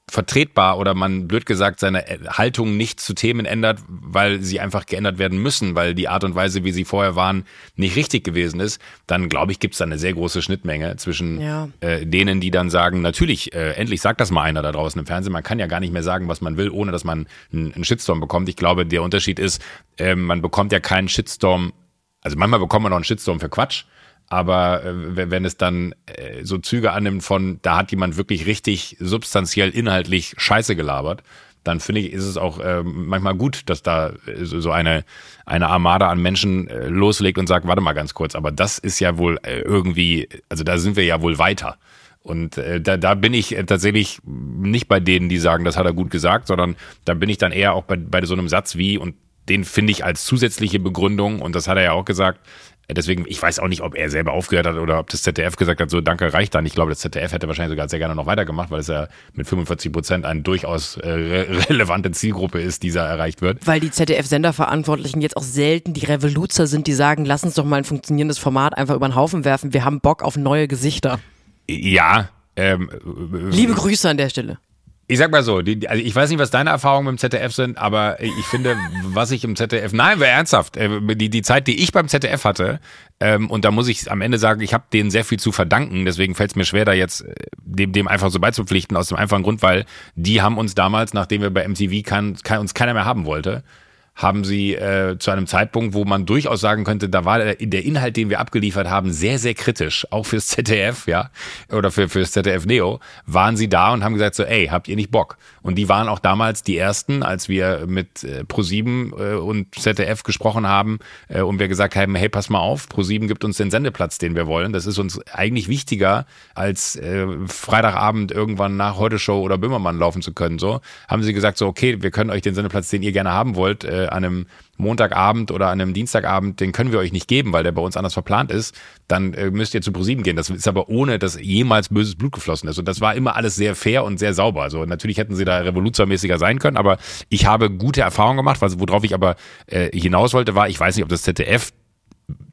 vertretbar oder man blöd gesagt seine Haltung nicht zu Themen ändert, weil sie einfach geändert werden müssen, weil die Art und Weise, wie sie vorher waren, nicht richtig gewesen ist, dann glaube ich, gibt es da eine sehr große Schnittmenge zwischen ja. äh, denen, die dann sagen, natürlich, äh, endlich sagt das mal einer da draußen im Fernsehen, man kann ja gar nicht mehr sagen, was man will, ohne dass man einen, einen Shitstorm bekommt. Ich glaube, der Unterschied ist, äh, man bekommt ja keinen Shitstorm, also manchmal bekommt man noch einen Shitstorm für Quatsch, aber äh, wenn es dann äh, so Züge annimmt von, da hat jemand wirklich richtig substanziell inhaltlich Scheiße gelabert, dann finde ich, ist es auch äh, manchmal gut, dass da äh, so eine, eine Armada an Menschen äh, loslegt und sagt, warte mal ganz kurz, aber das ist ja wohl äh, irgendwie, also da sind wir ja wohl weiter. Und äh, da, da bin ich tatsächlich nicht bei denen, die sagen, das hat er gut gesagt, sondern da bin ich dann eher auch bei, bei so einem Satz wie, und den finde ich als zusätzliche Begründung, und das hat er ja auch gesagt, Deswegen, ich weiß auch nicht, ob er selber aufgehört hat oder ob das ZDF gesagt hat, so danke, reicht dann. Ich glaube, das ZDF hätte wahrscheinlich sogar sehr gerne noch weitergemacht, weil es ja mit 45 Prozent eine durchaus äh, [laughs] relevante Zielgruppe ist, die da erreicht wird. Weil die ZDF-Senderverantwortlichen jetzt auch selten die Revoluzer sind, die sagen, lass uns doch mal ein funktionierendes Format einfach über den Haufen werfen. Wir haben Bock auf neue Gesichter. Ja. Ähm, Liebe Grüße an der Stelle. Ich sag mal so, die, also ich weiß nicht, was deine Erfahrungen mit dem ZDF sind, aber ich finde, was ich im ZDF, nein, ernsthaft, äh, die, die Zeit, die ich beim ZDF hatte, ähm, und da muss ich am Ende sagen, ich habe denen sehr viel zu verdanken, deswegen fällt es mir schwer, da jetzt äh, dem, dem einfach so beizupflichten, aus dem einfachen Grund, weil die haben uns damals, nachdem wir bei MTV kann, kann, uns keiner mehr haben wollte, haben sie äh, zu einem Zeitpunkt, wo man durchaus sagen könnte, da war der, Inhalt, den wir abgeliefert haben, sehr, sehr kritisch, auch fürs ZDF, ja, oder für fürs ZDF Neo, waren sie da und haben gesagt so, ey, habt ihr nicht Bock? Und die waren auch damals die ersten, als wir mit äh, Pro7 äh, und ZDF gesprochen haben äh, und wir gesagt haben, hey, pass mal auf, Pro7 gibt uns den Sendeplatz, den wir wollen. Das ist uns eigentlich wichtiger, als äh, Freitagabend irgendwann nach Heute Show oder Böhmermann laufen zu können. So haben sie gesagt so, okay, wir können euch den Sendeplatz, den ihr gerne haben wollt, äh, äh, an einem Montagabend oder an einem Dienstagabend, den können wir euch nicht geben, weil der bei uns anders verplant ist, dann äh, müsst ihr zu ProSieben gehen. Das ist aber ohne, dass jemals böses Blut geflossen ist. Und das war immer alles sehr fair und sehr sauber. Also natürlich hätten sie da revolutionmäßiger sein können, aber ich habe gute Erfahrungen gemacht, worauf ich aber äh, hinaus wollte, war, ich weiß nicht, ob das ZDF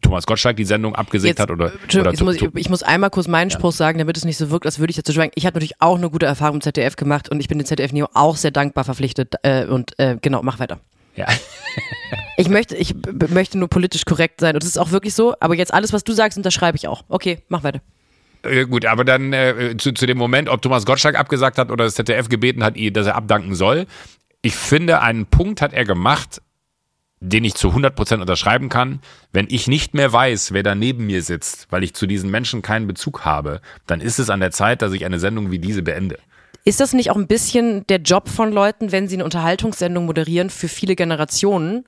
Thomas Gottschalk die Sendung abgesägt hat oder, oder jetzt muss ich, ich, muss einmal kurz meinen Spruch ja. sagen, damit es nicht so wirkt, als würde ich dazu schweigen. Ich habe natürlich auch eine gute Erfahrung im ZDF gemacht und ich bin dem ZDF Neo auch sehr dankbar verpflichtet äh, und äh, genau, mach weiter. Ja. [laughs] ich möchte, ich möchte nur politisch korrekt sein und das ist auch wirklich so, aber jetzt alles, was du sagst, unterschreibe ich auch. Okay, mach weiter. Äh, gut, aber dann äh, zu, zu dem Moment, ob Thomas Gottschalk abgesagt hat oder das ZDF gebeten hat, dass er abdanken soll. Ich finde, einen Punkt hat er gemacht, den ich zu 100% unterschreiben kann. Wenn ich nicht mehr weiß, wer da neben mir sitzt, weil ich zu diesen Menschen keinen Bezug habe, dann ist es an der Zeit, dass ich eine Sendung wie diese beende. Ist das nicht auch ein bisschen der Job von Leuten, wenn sie eine Unterhaltungssendung moderieren für viele Generationen,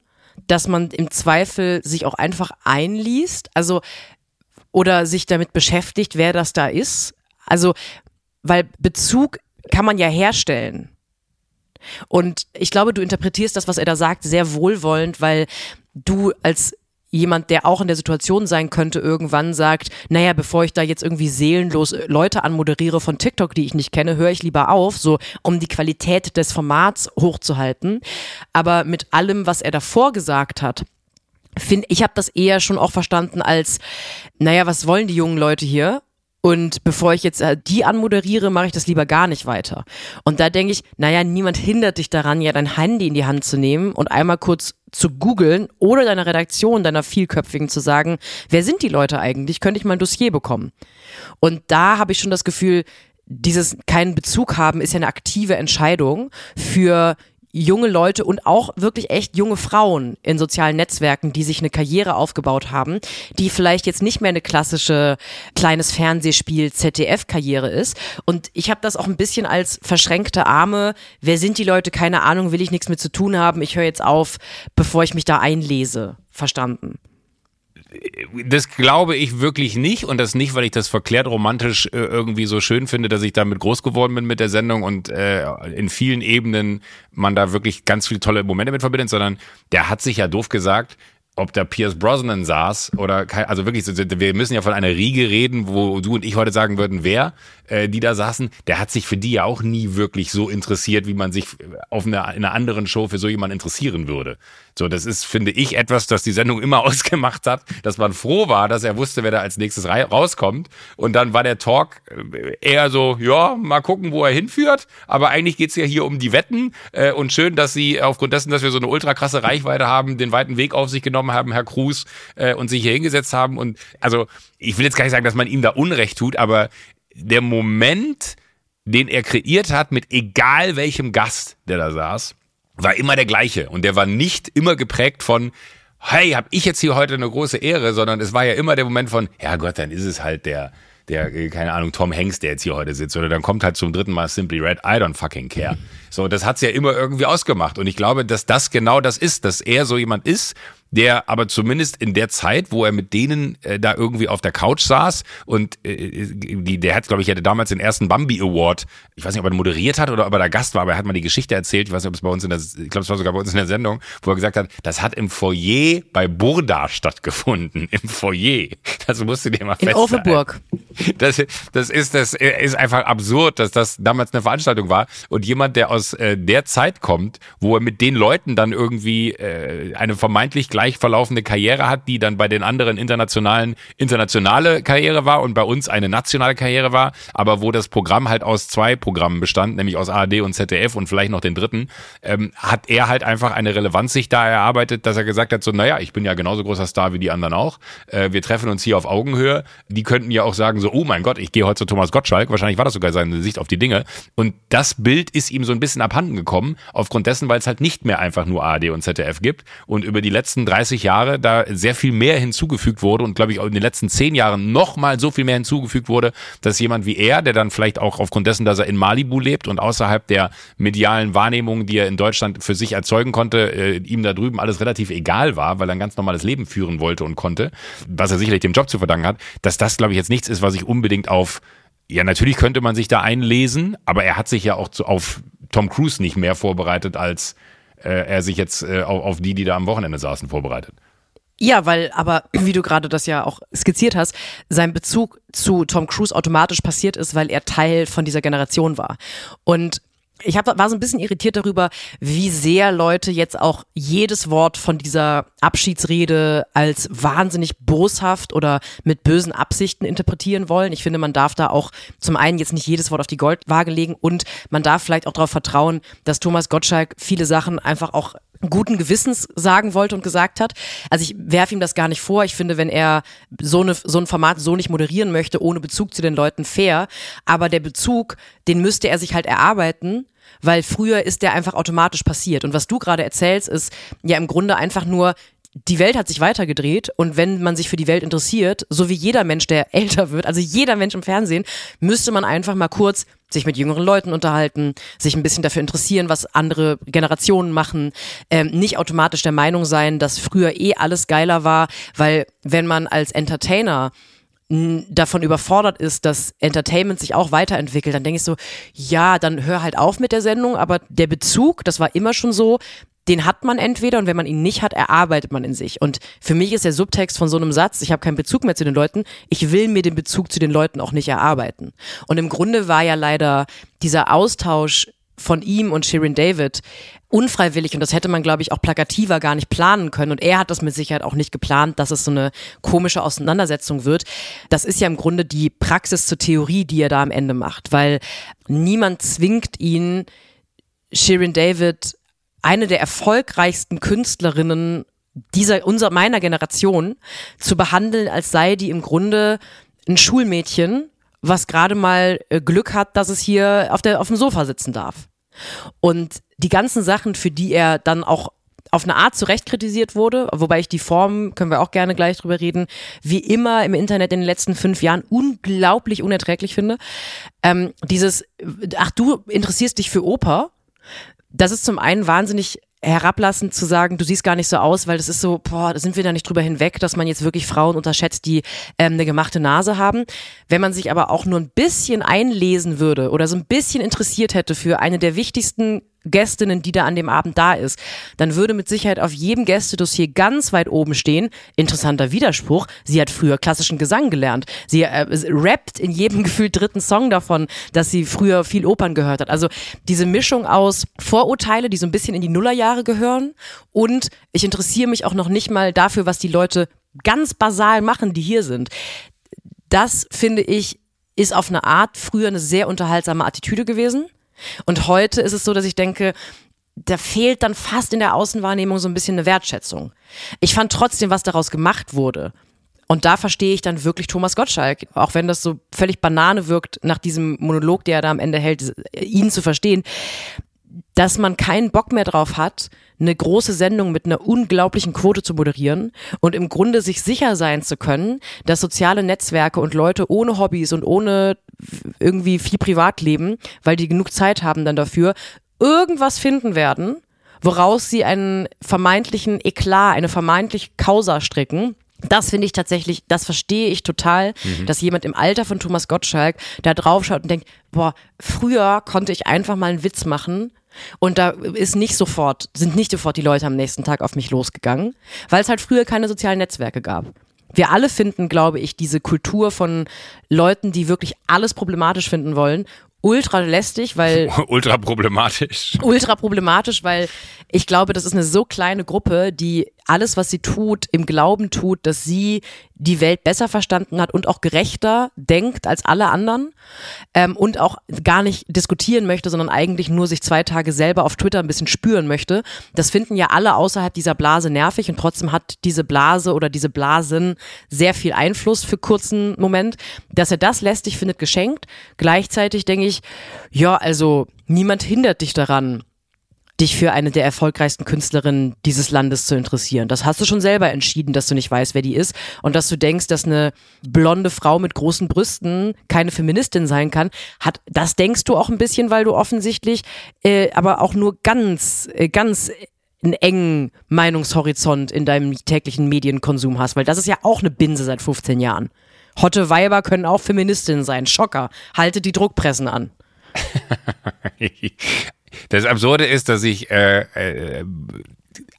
dass man im Zweifel sich auch einfach einliest? Also, oder sich damit beschäftigt, wer das da ist? Also, weil Bezug kann man ja herstellen. Und ich glaube, du interpretierst das, was er da sagt, sehr wohlwollend, weil du als jemand, der auch in der Situation sein könnte, irgendwann sagt, naja, bevor ich da jetzt irgendwie seelenlos Leute anmoderiere von TikTok, die ich nicht kenne, höre ich lieber auf, so um die Qualität des Formats hochzuhalten. Aber mit allem, was er davor gesagt hat, finde ich habe das eher schon auch verstanden als, naja, was wollen die jungen Leute hier? Und bevor ich jetzt äh, die anmoderiere, mache ich das lieber gar nicht weiter. Und da denke ich, naja, niemand hindert dich daran, ja dein Handy in die Hand zu nehmen und einmal kurz zu googeln oder deiner Redaktion, deiner vielköpfigen zu sagen, wer sind die Leute eigentlich? Könnte ich mal ein Dossier bekommen? Und da habe ich schon das Gefühl, dieses keinen Bezug haben ist ja eine aktive Entscheidung für junge Leute und auch wirklich echt junge Frauen in sozialen Netzwerken, die sich eine Karriere aufgebaut haben, die vielleicht jetzt nicht mehr eine klassische kleines Fernsehspiel ZDF-Karriere ist. Und ich habe das auch ein bisschen als verschränkte Arme. Wer sind die Leute? Keine Ahnung, will ich nichts mit zu tun haben. Ich höre jetzt auf, bevor ich mich da einlese. Verstanden das glaube ich wirklich nicht und das nicht, weil ich das verklärt romantisch äh, irgendwie so schön finde, dass ich damit groß geworden bin mit der Sendung und äh, in vielen Ebenen man da wirklich ganz viele tolle Momente mit verbindet, sondern der hat sich ja doof gesagt, ob da Pierce Brosnan saß oder also wirklich, wir müssen ja von einer Riege reden, wo du und ich heute sagen würden, wer, äh, die da saßen, der hat sich für die ja auch nie wirklich so interessiert, wie man sich auf einer, in einer anderen Show für so jemanden interessieren würde. So, das ist, finde ich, etwas, das die Sendung immer [laughs] ausgemacht hat, dass man froh war, dass er wusste, wer da als nächstes rauskommt. Und dann war der Talk äh, eher so, ja, mal gucken, wo er hinführt. Aber eigentlich geht's ja hier um die Wetten. Äh, und schön, dass sie aufgrund dessen, dass wir so eine ultra krasse Reichweite haben, den weiten Weg auf sich genommen haben, Herr Cruz, und sich hier hingesetzt haben. Und also, ich will jetzt gar nicht sagen, dass man ihm da Unrecht tut, aber der Moment, den er kreiert hat mit egal welchem Gast, der da saß, war immer der gleiche. Und der war nicht immer geprägt von, hey, hab ich jetzt hier heute eine große Ehre, sondern es war ja immer der Moment von, ja Gott, dann ist es halt der, der, keine Ahnung, Tom Hanks, der jetzt hier heute sitzt. Oder dann kommt halt zum dritten Mal Simply Red, I don't fucking care. So, das hat's ja immer irgendwie ausgemacht. Und ich glaube, dass das genau das ist, dass er so jemand ist, der aber zumindest in der Zeit, wo er mit denen äh, da irgendwie auf der Couch saß und äh, die, der hat, glaube ich, hatte damals den ersten Bambi Award, ich weiß nicht, ob er moderiert hat oder ob er da Gast war, aber er hat mal die Geschichte erzählt, ich weiß nicht, ob es bei uns in der, ich glaube, es war sogar bei uns in der Sendung, wo er gesagt hat, das hat im Foyer bei Burda stattgefunden, [laughs] im Foyer. Das musst du dir mal feststellen. In Offenburg. Das, das ist, das ist einfach absurd, dass das damals eine Veranstaltung war und jemand, der aus äh, der Zeit kommt, wo er mit den Leuten dann irgendwie äh, eine vermeintlich gleich verlaufende Karriere hat, die dann bei den anderen internationalen internationale Karriere war und bei uns eine nationale Karriere war, aber wo das Programm halt aus zwei Programmen bestand, nämlich aus ARD und ZDF und vielleicht noch den dritten, ähm, hat er halt einfach eine Relevanz sich da erarbeitet, dass er gesagt hat, so, naja, ich bin ja genauso großer Star wie die anderen auch. Äh, wir treffen uns hier auf Augenhöhe. Die könnten ja auch sagen, so, oh mein Gott, ich gehe heute zu Thomas Gottschalk. Wahrscheinlich war das sogar seine Sicht auf die Dinge. Und das Bild ist ihm so ein bisschen abhanden gekommen, aufgrund dessen, weil es halt nicht mehr einfach nur ARD und ZDF gibt und über die letzten 30 Jahre da sehr viel mehr hinzugefügt wurde und glaube ich auch in den letzten zehn Jahren noch mal so viel mehr hinzugefügt wurde, dass jemand wie er, der dann vielleicht auch aufgrund dessen, dass er in Malibu lebt und außerhalb der medialen Wahrnehmung, die er in Deutschland für sich erzeugen konnte, äh, ihm da drüben alles relativ egal war, weil er ein ganz normales Leben führen wollte und konnte, was er sicherlich dem Job zu verdanken hat, dass das glaube ich jetzt nichts ist, was ich unbedingt auf ja, natürlich könnte man sich da einlesen, aber er hat sich ja auch zu, auf Tom Cruise nicht mehr vorbereitet als er sich jetzt äh, auf die, die da am Wochenende saßen, vorbereitet. Ja, weil, aber [clears throat] wie du gerade das ja auch skizziert hast, sein Bezug zu Tom Cruise automatisch passiert ist, weil er Teil von dieser Generation war. Und ich hab, war so ein bisschen irritiert darüber, wie sehr Leute jetzt auch jedes Wort von dieser Abschiedsrede als wahnsinnig boshaft oder mit bösen Absichten interpretieren wollen. Ich finde, man darf da auch zum einen jetzt nicht jedes Wort auf die Goldwaage legen und man darf vielleicht auch darauf vertrauen, dass Thomas Gottschalk viele Sachen einfach auch guten Gewissens sagen wollte und gesagt hat. Also ich werfe ihm das gar nicht vor. Ich finde, wenn er so, eine, so ein Format so nicht moderieren möchte, ohne Bezug zu den Leuten, fair. Aber der Bezug, den müsste er sich halt erarbeiten, weil früher ist der einfach automatisch passiert. Und was du gerade erzählst, ist ja im Grunde einfach nur, die Welt hat sich weitergedreht und wenn man sich für die Welt interessiert, so wie jeder Mensch, der [laughs] älter wird, also jeder Mensch im Fernsehen, müsste man einfach mal kurz sich mit jüngeren Leuten unterhalten, sich ein bisschen dafür interessieren, was andere Generationen machen, ähm, nicht automatisch der Meinung sein, dass früher eh alles geiler war, weil wenn man als Entertainer davon überfordert ist, dass Entertainment sich auch weiterentwickelt, dann denke ich so, ja, dann hör halt auf mit der Sendung, aber der Bezug, das war immer schon so, den hat man entweder und wenn man ihn nicht hat, erarbeitet man in sich. Und für mich ist der Subtext von so einem Satz, ich habe keinen Bezug mehr zu den Leuten, ich will mir den Bezug zu den Leuten auch nicht erarbeiten. Und im Grunde war ja leider dieser Austausch von ihm und Shirin David unfreiwillig und das hätte man, glaube ich, auch plakativer gar nicht planen können. Und er hat das mit Sicherheit auch nicht geplant, dass es so eine komische Auseinandersetzung wird. Das ist ja im Grunde die Praxis zur Theorie, die er da am Ende macht, weil niemand zwingt ihn, Shirin David eine der erfolgreichsten Künstlerinnen dieser, unserer, meiner Generation zu behandeln, als sei die im Grunde ein Schulmädchen, was gerade mal äh, Glück hat, dass es hier auf, der, auf dem Sofa sitzen darf. Und die ganzen Sachen, für die er dann auch auf eine Art zurecht kritisiert wurde, wobei ich die Form, können wir auch gerne gleich drüber reden, wie immer im Internet in den letzten fünf Jahren unglaublich unerträglich finde. Ähm, dieses, ach du interessierst dich für Oper, das ist zum einen wahnsinnig herablassend zu sagen, du siehst gar nicht so aus, weil das ist so, boah, da sind wir da nicht drüber hinweg, dass man jetzt wirklich Frauen unterschätzt, die ähm, eine gemachte Nase haben. Wenn man sich aber auch nur ein bisschen einlesen würde oder so ein bisschen interessiert hätte für eine der wichtigsten Gästinnen, die da an dem Abend da ist, dann würde mit Sicherheit auf jedem Gästedossier ganz weit oben stehen, interessanter Widerspruch, sie hat früher klassischen Gesang gelernt. Sie äh, rappt in jedem [laughs] gefühlt dritten Song davon, dass sie früher viel Opern gehört hat. Also diese Mischung aus Vorurteile, die so ein bisschen in die Nullerjahre gehören und ich interessiere mich auch noch nicht mal dafür, was die Leute ganz basal machen, die hier sind. Das finde ich ist auf eine Art früher eine sehr unterhaltsame Attitüde gewesen. Und heute ist es so, dass ich denke, da fehlt dann fast in der Außenwahrnehmung so ein bisschen eine Wertschätzung. Ich fand trotzdem, was daraus gemacht wurde. Und da verstehe ich dann wirklich Thomas Gottschalk, auch wenn das so völlig Banane wirkt, nach diesem Monolog, der er da am Ende hält, ihn zu verstehen, dass man keinen Bock mehr drauf hat, eine große Sendung mit einer unglaublichen Quote zu moderieren und im Grunde sich sicher sein zu können, dass soziale Netzwerke und Leute ohne Hobbys und ohne irgendwie viel Privatleben, weil die genug Zeit haben dann dafür, irgendwas finden werden, woraus sie einen vermeintlichen Eklat, eine vermeintliche Causa stricken, das finde ich tatsächlich, das verstehe ich total, mhm. dass jemand im Alter von Thomas Gottschalk da draufschaut und denkt, boah, früher konnte ich einfach mal einen Witz machen und da ist nicht sofort, sind nicht sofort die Leute am nächsten Tag auf mich losgegangen, weil es halt früher keine sozialen Netzwerke gab. Wir alle finden, glaube ich, diese Kultur von Leuten, die wirklich alles problematisch finden wollen, ultra lästig, weil. [laughs] ultra problematisch. Ultra problematisch, weil ich glaube, das ist eine so kleine Gruppe, die alles, was sie tut, im Glauben tut, dass sie die Welt besser verstanden hat und auch gerechter denkt als alle anderen ähm, und auch gar nicht diskutieren möchte, sondern eigentlich nur sich zwei Tage selber auf Twitter ein bisschen spüren möchte. Das finden ja alle außerhalb dieser Blase nervig und trotzdem hat diese Blase oder diese Blasen sehr viel Einfluss für kurzen Moment. Dass er das lästig findet, geschenkt. Gleichzeitig denke ich, ja, also niemand hindert dich daran, dich für eine der erfolgreichsten Künstlerinnen dieses Landes zu interessieren. Das hast du schon selber entschieden, dass du nicht weißt, wer die ist und dass du denkst, dass eine blonde Frau mit großen Brüsten keine Feministin sein kann. Hat das denkst du auch ein bisschen, weil du offensichtlich, äh, aber auch nur ganz, äh, ganz einen engen Meinungshorizont in deinem täglichen Medienkonsum hast, weil das ist ja auch eine Binse seit 15 Jahren. Hotte Weiber können auch Feministinnen sein. Schocker. Haltet die Druckpressen an. [laughs] Das Absurde ist, dass ich äh, äh,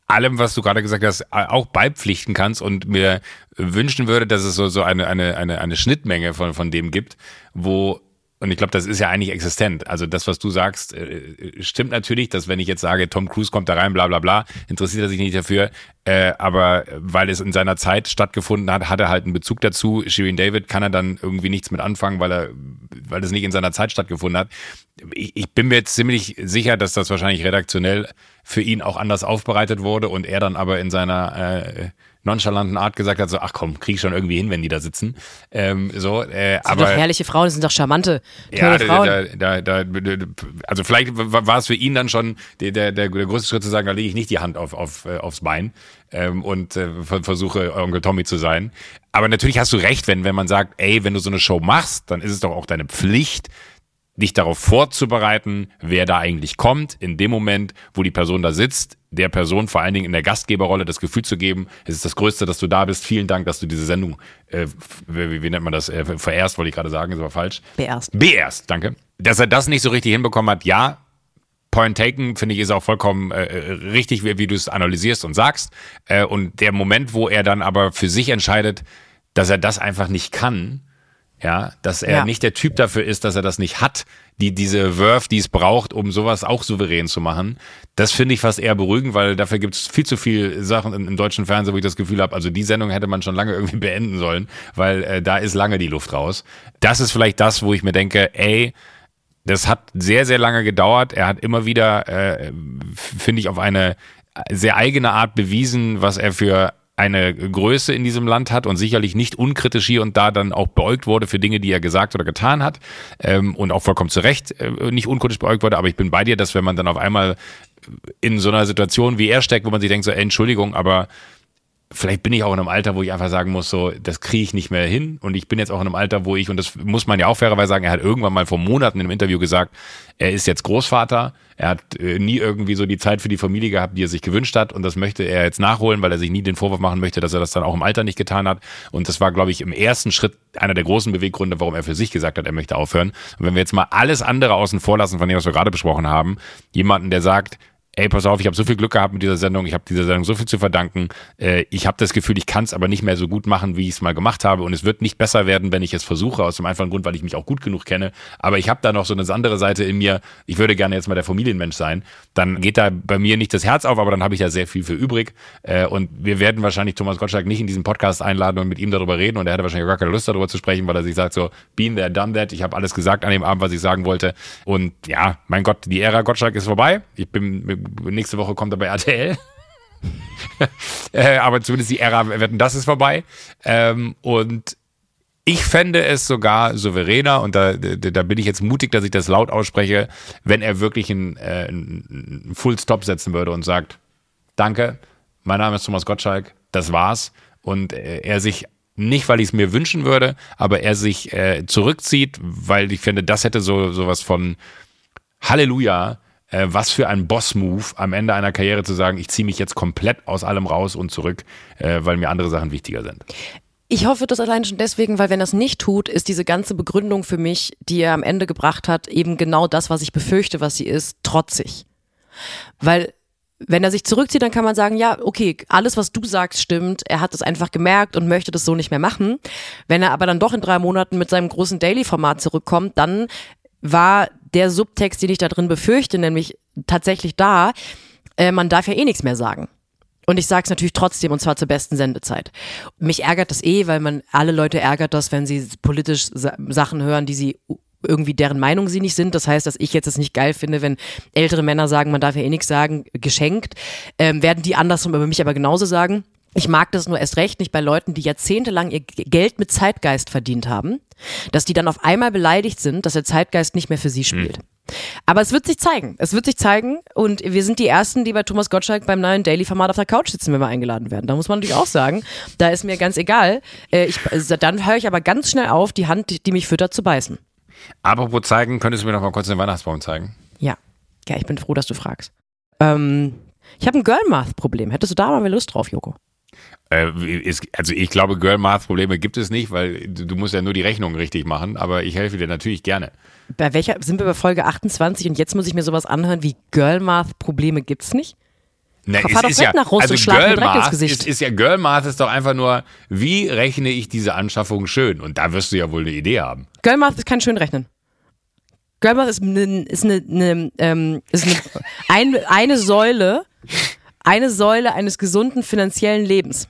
allem, was du gerade gesagt hast, auch beipflichten kannst und mir wünschen würde, dass es so, so eine, eine, eine, eine Schnittmenge von, von dem gibt, wo und ich glaube, das ist ja eigentlich existent. Also das, was du sagst, äh, stimmt natürlich, dass wenn ich jetzt sage, Tom Cruise kommt da rein, bla bla bla, interessiert er sich nicht dafür. Äh, aber weil es in seiner Zeit stattgefunden hat, hat er halt einen Bezug dazu. Shirin David kann er dann irgendwie nichts mit anfangen, weil er, weil es nicht in seiner Zeit stattgefunden hat. Ich, ich bin mir jetzt ziemlich sicher, dass das wahrscheinlich redaktionell für ihn auch anders aufbereitet wurde und er dann aber in seiner äh, nonchalanten Art gesagt hat, so, ach komm, krieg ich schon irgendwie hin, wenn die da sitzen. Ähm, so, äh, das aber, sind doch herrliche Frauen, das sind doch charmante, ja, tolle Frauen. da, da, da, also vielleicht war es für ihn dann schon der, der, der, der größte Schritt zu sagen, da lege ich nicht die Hand auf, auf, äh, aufs Bein ähm, und äh, versuche Onkel Tommy zu sein. Aber natürlich hast du recht, wenn, wenn man sagt, ey, wenn du so eine Show machst, dann ist es doch auch deine Pflicht, dich darauf vorzubereiten, wer da eigentlich kommt, in dem Moment, wo die Person da sitzt, der Person vor allen Dingen in der Gastgeberrolle das Gefühl zu geben, es ist das Größte, dass du da bist. Vielen Dank, dass du diese Sendung, äh, wie, wie, nennt man das, äh, verehrst, wollte ich gerade sagen, ist aber falsch. Beerst. Beerst, danke. Dass er das nicht so richtig hinbekommen hat, ja, Point taken, finde ich, ist auch vollkommen äh, richtig, wie, wie du es analysierst und sagst. Äh, und der Moment, wo er dann aber für sich entscheidet, dass er das einfach nicht kann, ja, dass er Ja. nicht der Typ dafür ist, dass er das nicht hat, die diese Verve, die es braucht, um sowas auch souverän zu machen. Das finde ich fast eher beruhigend, weil dafür gibt es viel zu viel Sachen im, im deutschen Fernsehen, wo ich das Gefühl habe, also die Sendung hätte man schon lange [laughs] irgendwie beenden sollen, weil äh, da ist lange die Luft raus. Das ist vielleicht das, wo ich mir denke, ey, das hat sehr, sehr lange gedauert. Er hat immer wieder, äh, finde ich, auf eine sehr eigene Art bewiesen, was er für eine Größe in diesem Land hat und sicherlich nicht unkritisch hier und da dann auch beäugt wurde für Dinge, die er gesagt oder getan hat ähm, und auch vollkommen zu Recht äh, nicht unkritisch beäugt wurde. Aber ich bin bei dir, dass wenn man dann auf einmal in so einer Situation wie er steckt, wo man sich denkt, so, Entschuldigung, aber vielleicht bin ich auch in einem Alter, wo ich einfach sagen muss, so, das kriege ich nicht mehr hin. Und ich bin jetzt auch in einem Alter, wo ich, und das muss man ja auch fairerweise sagen, er hat irgendwann mal vor Monaten in einem Interview gesagt, er ist jetzt Großvater, er hat äh, nie irgendwie so die Zeit für die Familie gehabt, die er sich gewünscht hat. Und das möchte er jetzt nachholen, weil er sich nie den Vorwurf machen möchte, dass er das dann auch im Alter nicht getan hat. Und das war, glaube ich, im ersten Schritt einer der großen Beweggründe, warum er für sich gesagt hat, er möchte aufhören. Und wenn wir jetzt mal alles andere außen vor lassen, von dem, was wir gerade besprochen haben, jemanden, der sagt, ey, pass auf, ich habe so viel Glück gehabt mit dieser Sendung, ich habe dieser Sendung so viel zu verdanken. Äh, ich habe das Gefühl, ich kann es aber nicht mehr so gut machen, wie ich es mal gemacht habe. Und es wird nicht besser werden, wenn ich es versuche, aus dem einfachen Grund, weil ich mich auch gut genug kenne. Aber ich habe da noch so eine andere Seite in mir, ich würde gerne jetzt mal der Familienmensch sein. Dann geht da bei mir nicht das Herz auf, aber dann habe ich ja sehr viel für übrig. Äh, und wir werden wahrscheinlich Thomas Gottschalk nicht in diesen Podcast einladen und mit ihm darüber reden. Und er hatte wahrscheinlich gar keine Lust darüber zu sprechen, weil er sich sagt so, been there, done that. Ich habe alles gesagt an dem Abend, was ich sagen wollte. Und ja, mein Gott, die Ära Gottschalk ist vorbei. Ich bin nächste Woche kommt er bei RTL. aber zumindest die Ära Wetten, das ist vorbei. Ähm, und ich fände es sogar souveräner, und da, da, bin ich jetzt mutig, dass ich das laut ausspreche, wenn er wirklich einen, äh, einen Full Stop setzen würde und sagt, danke, mein Name ist Thomas Gottschalk, das war's. Und äh, er sich nicht, weil ich es mir wünschen würde, aber er sich äh, zurückzieht, weil ich finde, das hätte so sowas von Halleluja, äh, was für ein Boss-Move am Ende einer Karriere zu sagen, ich ziehe mich jetzt komplett aus allem raus und zurück, äh, weil mir andere Sachen wichtiger sind. Ich hoffe das allein schon deswegen, weil wenn er es nicht tut, ist diese ganze Begründung für mich, die er am Ende gebracht hat, eben genau das, was ich befürchte, was sie ist, trotzig. Weil wenn er sich zurückzieht, dann kann man sagen, ja, okay, alles, was du sagst, stimmt. Er hat es einfach gemerkt und möchte das so nicht mehr machen. Wenn er aber dann doch in drei Monaten mit seinem großen Daily-Format zurückkommt, dann war der Subtext, den ich da drin befürchte, nämlich tatsächlich da, äh, man darf ja eh nichts mehr sagen. Und ich sage es natürlich trotzdem, und zwar zur besten Sendezeit. Mich ärgert das eh, weil man alle Leute ärgert das, wenn sie politisch Sa Sachen hören, die sie irgendwie deren Meinung sie nicht sind. Das heißt, dass ich jetzt es nicht geil finde, wenn ältere Männer sagen, man darf ja eh nichts sagen, geschenkt, ähm, werden die andersrum über mich aber genauso sagen. Ich mag das nur erst recht nicht bei Leuten, die jahrzehntelang ihr Geld mit Zeitgeist verdient haben, dass die dann auf einmal beleidigt sind, dass der Zeitgeist nicht mehr für sie spielt. Aber es wird sich zeigen. Es wird sich zeigen. Und wir sind die Ersten, die bei Thomas Gottschalk beim neuen Daily-Format auf der Couch sitzen, wenn wir eingeladen werden. Da muss man natürlich auch sagen, da ist mir ganz egal. Äh, ich, also dann höre ich aber ganz schnell auf, die Hand, die mich füttert, zu beißen. Apropos zeigen, könntest du mir noch mal kurz den Weihnachtsbaum zeigen? Ja. Ja, ich bin froh, dass du fragst. Ähm, ich habe ein Girl-Math-Problem. Hättest du da mal Lust drauf, Joko? Äh, ist, also ich glaube, Girl Math Probleme gibt es nicht, weil du, du musst ja nur die Rechnung richtig machen, aber ich helfe dir natürlich gerne. Bei welcher sind wir bei Folge 28 und jetzt muss ich mir sowas anhören wie Girl Math Probleme gibt's nicht? Ne, Fahr doch weg nach Russ also und schlag Girl Math Gesicht. ist, ist ja Girl Math ist doch einfach nur, wie rechne ich diese Anschaffung schön? Und da wirst du ja wohl eine Idee haben. Girl Math ist kein Schönrechnen. Girl Math ist eine, ist eine, eine, ähm, ist eine, [laughs] ein, eine Säule, eine Säule eines gesunden finanziellen Lebens.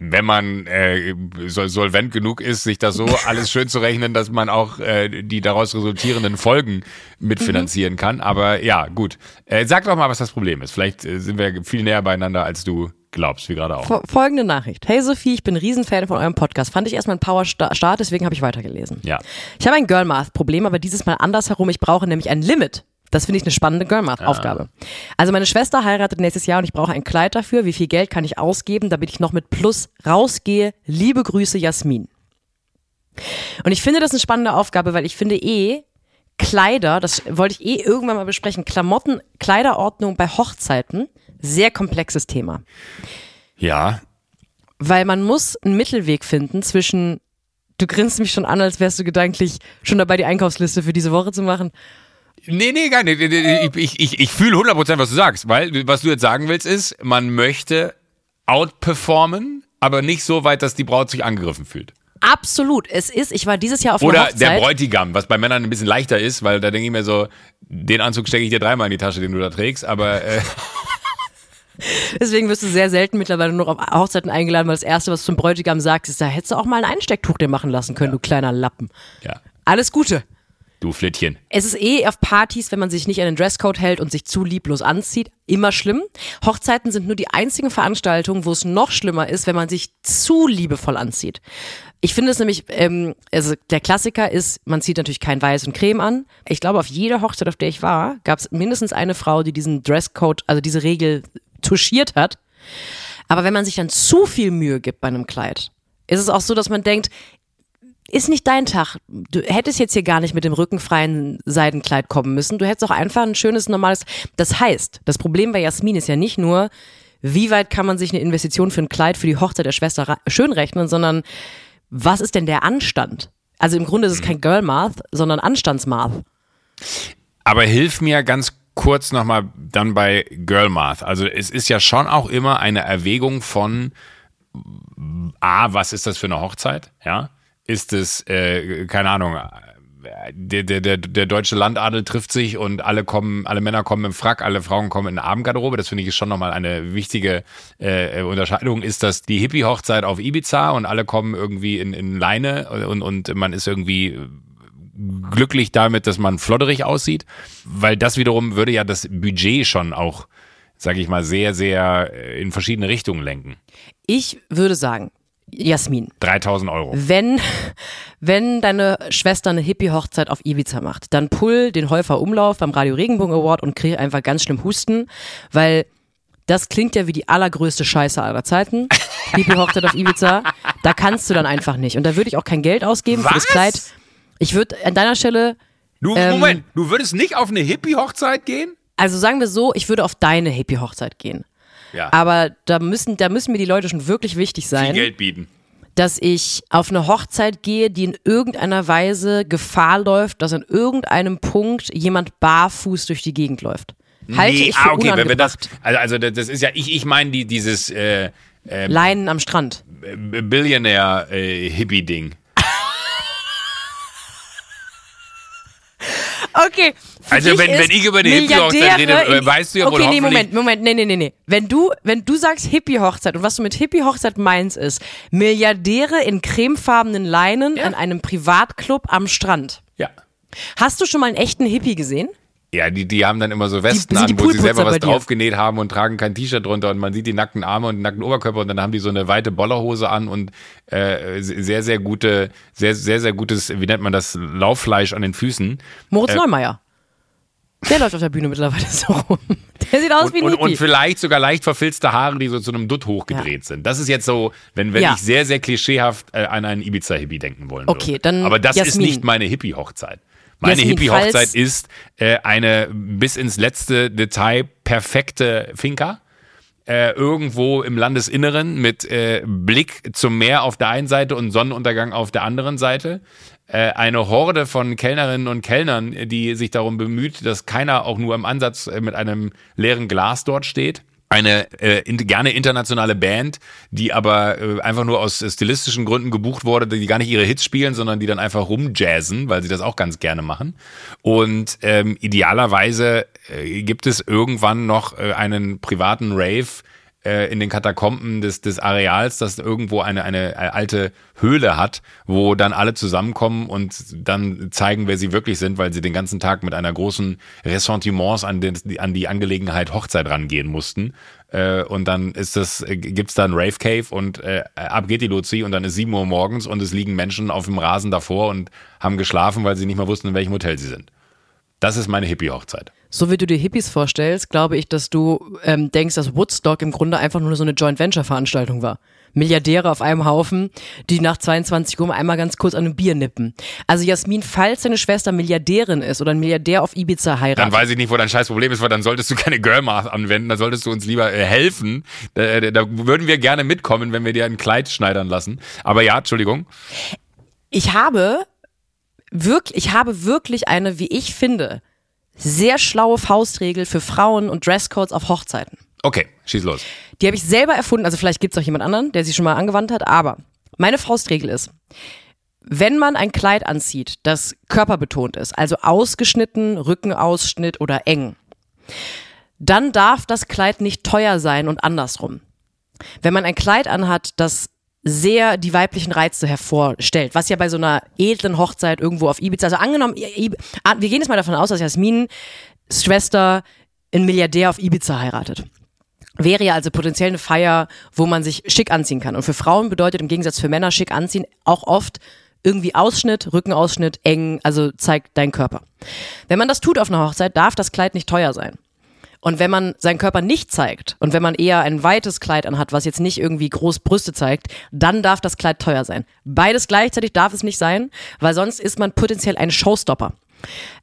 Wenn man äh, sol solvent genug ist, sich das so [laughs] alles schön zu rechnen, dass man auch äh, die daraus resultierenden Folgen mitfinanzieren kann. Aber ja, gut. Äh, sag doch mal, was das Problem ist. Vielleicht äh, sind wir viel näher beieinander, als du glaubst, wie gerade auch. Fo- Folgende Nachricht. Hey Sophie, ich bin Riesenfan von eurem Podcast. Fand ich erstmal ein Power-Start, deswegen habe ich weitergelesen. Ja. Ich habe ein Girl-Math-Problem, aber dieses Mal andersherum. Ich brauche nämlich ein Limit. Das finde ich eine spannende Girl-Math-Aufgabe. Also meine Schwester heiratet nächstes Jahr und ich brauche ein Kleid dafür. Wie viel Geld kann ich ausgeben, damit ich noch mit Plus rausgehe? Liebe Grüße, Jasmin. Und ich finde das eine spannende Aufgabe, weil ich finde eh, Kleider, das wollte ich eh irgendwann mal besprechen, Klamotten, Kleiderordnung bei Hochzeiten, sehr komplexes Thema. Ja. Weil man muss einen Mittelweg finden zwischen, du grinst mich schon an, als wärst du gedanklich schon dabei, die Einkaufsliste für diese Woche zu machen. Nee, nee, gar nicht. Ich, ich, ich, fühle 100% was du sagst, weil was du jetzt sagen willst ist, man möchte outperformen, aber nicht so weit, dass die Braut sich angegriffen fühlt. Absolut. Es ist, ich war dieses Jahr auf einer Oder Hochzeit. der Bräutigam, was bei Männern ein bisschen leichter ist, weil da denke ich mir so, den Anzug stecke ich dir dreimal in die Tasche, den du da trägst, aber äh, [laughs] Deswegen wirst du sehr selten mittlerweile nur auf Hochzeiten eingeladen, weil das Erste, was du zum Bräutigam sagst, ist, da hättest du auch mal ein Einstecktuch dir machen lassen können, du kleiner Lappen. ja, Alles Gute. Du Flittchen. Es ist eh auf Partys, wenn man sich nicht an den Dresscode hält und sich zu lieblos anzieht, immer schlimm. Hochzeiten sind nur die einzigen Veranstaltungen, wo es noch schlimmer ist, wenn man sich zu liebevoll anzieht. Ich finde es nämlich, ähm, also der Klassiker ist, man zieht natürlich kein Weiß und Creme an. Ich glaube, auf jeder Hochzeit, auf der ich war, gab es mindestens eine Frau, die diesen Dresscode, also diese Regel touchiert hat. Aber wenn man sich dann zu viel Mühe gibt bei einem Kleid, ist es auch so, dass man denkt, ist nicht dein Tag. Du hättest jetzt hier gar nicht mit dem rückenfreien Seidenkleid kommen müssen. Du hättest auch einfach ein schönes, normales. Das heißt, das Problem bei Jasmin ist ja nicht nur, wie weit kann man sich eine Investition für ein Kleid für die Hochzeit der Schwester schön rechnen, sondern was ist denn der Anstand? Also im Grunde ist es kein Girl Math, sondern Anstandsmath. Aber hilf mir ganz kurz nochmal dann bei Girl Math. Also es ist ja schon auch immer eine Erwägung von A, was ist das für eine Hochzeit? Ja. Ist es, äh, keine Ahnung, der, der, der, der deutsche Landadel trifft sich und alle kommen, alle Männer kommen im Frack, alle Frauen kommen in Abendgarderobe. Das finde ich schon nochmal eine wichtige äh, Unterscheidung. Ist das die Hippie-Hochzeit auf Ibiza und alle kommen irgendwie in, in Leine und, und man ist irgendwie glücklich damit, dass man flodderig aussieht, weil das wiederum würde ja das Budget schon auch, sage ich mal, sehr, sehr äh, in verschiedene Richtungen lenken. Ich würde sagen, Jasmin, 3000 Euro. wenn, wenn deine Schwester eine Hippie-Hochzeit auf Ibiza macht, dann pull den Häufer Umlauf beim Radio Regenbogen Award und krieg einfach ganz schlimm Husten, weil das klingt ja wie die allergrößte Scheiße aller Zeiten. [laughs] Hippie-Hochzeit auf Ibiza. Da kannst du dann einfach nicht. Und da würde ich auch kein Geld ausgeben für das Was? Kleid. Ich würde an deiner Stelle, Du, Ähm, Moment, du würdest nicht auf eine Hippie-Hochzeit gehen? also sagen wir so, ich würde auf deine Hippie-Hochzeit gehen. Ja. Aber da müssen, da müssen mir die Leute schon wirklich wichtig viel sein. Geld bieten. dass ich auf eine Hochzeit gehe, die in irgendeiner Weise Gefahr läuft, dass an irgendeinem Punkt jemand barfuß durch die Gegend läuft. Halte nee, ich für ah, okay, wenn wir das, also, also das ist ja, ich, ich meine die, dieses äh, Leinen am Strand. Billionär-Hippie-Ding. [laughs] Okay. Also wenn- wenn ich über die Hippie-Hochzeit rede, äh, in- weißt du ja wohl Okay, nee, Moment, Moment, nee, nee, nee, nee. Wenn du, wenn du sagst Hippie-Hochzeit und was du mit Hippie-Hochzeit meinst ist, Milliardäre in cremefarbenen Leinen Ja. an einem Privatclub am Strand. Ja. Hast du schon mal einen echten Hippie gesehen? Ja, die, die haben dann immer so Westen die an, wo sie selber was draufgenäht haben und tragen kein T-Shirt drunter und man sieht die nackten Arme und den nackten Oberkörper und dann haben die so eine weite Bollerhose an und äh, sehr, sehr gute, sehr, sehr, sehr gutes, wie nennt man das, Lauffleisch an den Füßen. Moritz Äh, Neumeier. Der läuft auf der Bühne mittlerweile [laughs] so rum. Der sieht aus Und, wie ein und, und vielleicht sogar leicht verfilzte Haare, die so zu einem Dutt hochgedreht sind. Das ist jetzt so, wenn, wenn Ja. ich sehr, sehr klischeehaft äh, an einen Ibiza-Hippie denken wollen würde. Okay, dann Aber das ist Jasmin. nicht meine Hippie-Hochzeit. Meine Hippie-Hochzeit ist äh, eine bis ins letzte Detail perfekte Finca. äh, irgendwo im Landesinneren mit äh, Blick zum Meer auf der einen Seite und Sonnenuntergang auf der anderen Seite. Äh, eine Horde von Kellnerinnen und Kellnern, die sich darum bemüht, dass keiner auch nur im Ansatz äh, mit einem leeren Glas dort steht eine äh, in, gerne internationale Band, die aber äh, einfach nur aus stilistischen Gründen gebucht wurde, die gar nicht ihre Hits spielen, sondern die dann einfach rumjazzen, weil sie das auch ganz gerne machen. Und ähm, idealerweise äh, gibt es irgendwann noch äh, einen privaten Rave, äh, in den Katakomben des, des Areals, das irgendwo eine, eine alte Höhle hat, wo dann alle zusammenkommen und dann zeigen, wer sie wirklich sind, weil sie den ganzen Tag mit einer großen Ressentiments an, den, an die Angelegenheit Hochzeit rangehen mussten. Äh, und dann ist das, äh, gibt's da ein Rave Cave und äh, ab geht die Luzi und dann ist sieben Uhr morgens und es liegen Menschen auf dem Rasen davor und haben geschlafen, weil sie nicht mehr wussten, in welchem Hotel sie sind. Das ist meine Hippie-Hochzeit. So wie du dir Hippies vorstellst, glaube ich, dass du ähm, denkst, dass Woodstock im Grunde einfach nur so eine Joint-Venture-Veranstaltung war. Milliardäre auf einem Haufen, die nach 22 Uhr einmal ganz kurz an einem Bier nippen. Also Jasmin, falls deine Schwester Milliardärin ist oder ein Milliardär auf Ibiza heiratet. Dann weiß ich nicht, wo dein scheiß Problem ist, weil dann solltest du keine Girl-Math anwenden, dann solltest du uns lieber äh, helfen. Da, äh, da würden wir gerne mitkommen, wenn wir dir ein Kleid schneidern lassen. Aber ja, Entschuldigung. Ich habe wirklich, ich habe wirklich eine, wie ich finde, sehr schlaue Faustregel für Frauen und Dresscodes auf Hochzeiten. Okay, schieß los. Die habe ich selber erfunden, also vielleicht gibt es auch jemand anderen, der sie schon mal angewandt hat, aber meine Faustregel ist, wenn man ein Kleid anzieht, das körperbetont ist, also ausgeschnitten, Rückenausschnitt oder eng, dann darf das Kleid nicht teuer sein und andersrum. Wenn man ein Kleid anhat, das sehr die weiblichen Reize hervorstellt, was ja bei so einer edlen Hochzeit irgendwo auf Ibiza, also angenommen, ah, wir gehen jetzt mal davon aus, dass Jasmin Schwester ein Milliardär auf Ibiza heiratet. Wäre ja also potenziell eine Feier, wo man sich schick anziehen kann. Und für Frauen bedeutet im Gegensatz für Männer schick anziehen auch oft irgendwie Ausschnitt, Rückenausschnitt, eng, also zeigt deinen Körper. Wenn man das tut auf einer Hochzeit, darf das Kleid nicht teuer sein. Und wenn man seinen Körper nicht zeigt und wenn man eher ein weites Kleid anhat, was jetzt nicht irgendwie groß Brüste zeigt, dann darf das Kleid teuer sein. Beides gleichzeitig darf es nicht sein, weil sonst ist man potenziell ein Showstopper.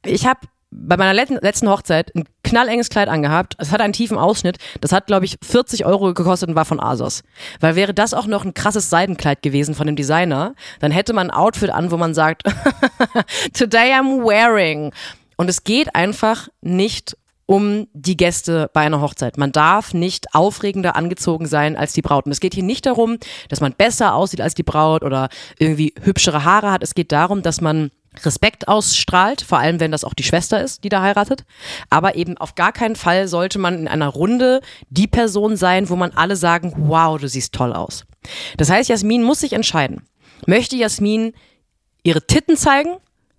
Ich habe bei meiner letzten Hochzeit ein knallenges Kleid angehabt. Es hat einen tiefen Ausschnitt. Das hat, glaube ich, 40 Euro gekostet und war von Asos. Weil wäre das auch noch ein krasses Seidenkleid gewesen von dem Designer, dann hätte man ein Outfit an, wo man sagt, [laughs] today I'm wearing. Und es geht einfach nicht um die Gäste bei einer Hochzeit. Man darf nicht aufregender angezogen sein als die Braut. Und es geht hier nicht darum, dass man besser aussieht als die Braut oder irgendwie hübschere Haare hat. Es geht darum, dass man Respekt ausstrahlt, vor allem wenn das auch die Schwester ist, die da heiratet. Aber eben auf gar keinen Fall sollte man in einer Runde die Person sein, wo man alle sagen, wow, du siehst toll aus. Das heißt, Jasmin muss sich entscheiden. Möchte Jasmin ihre Titten zeigen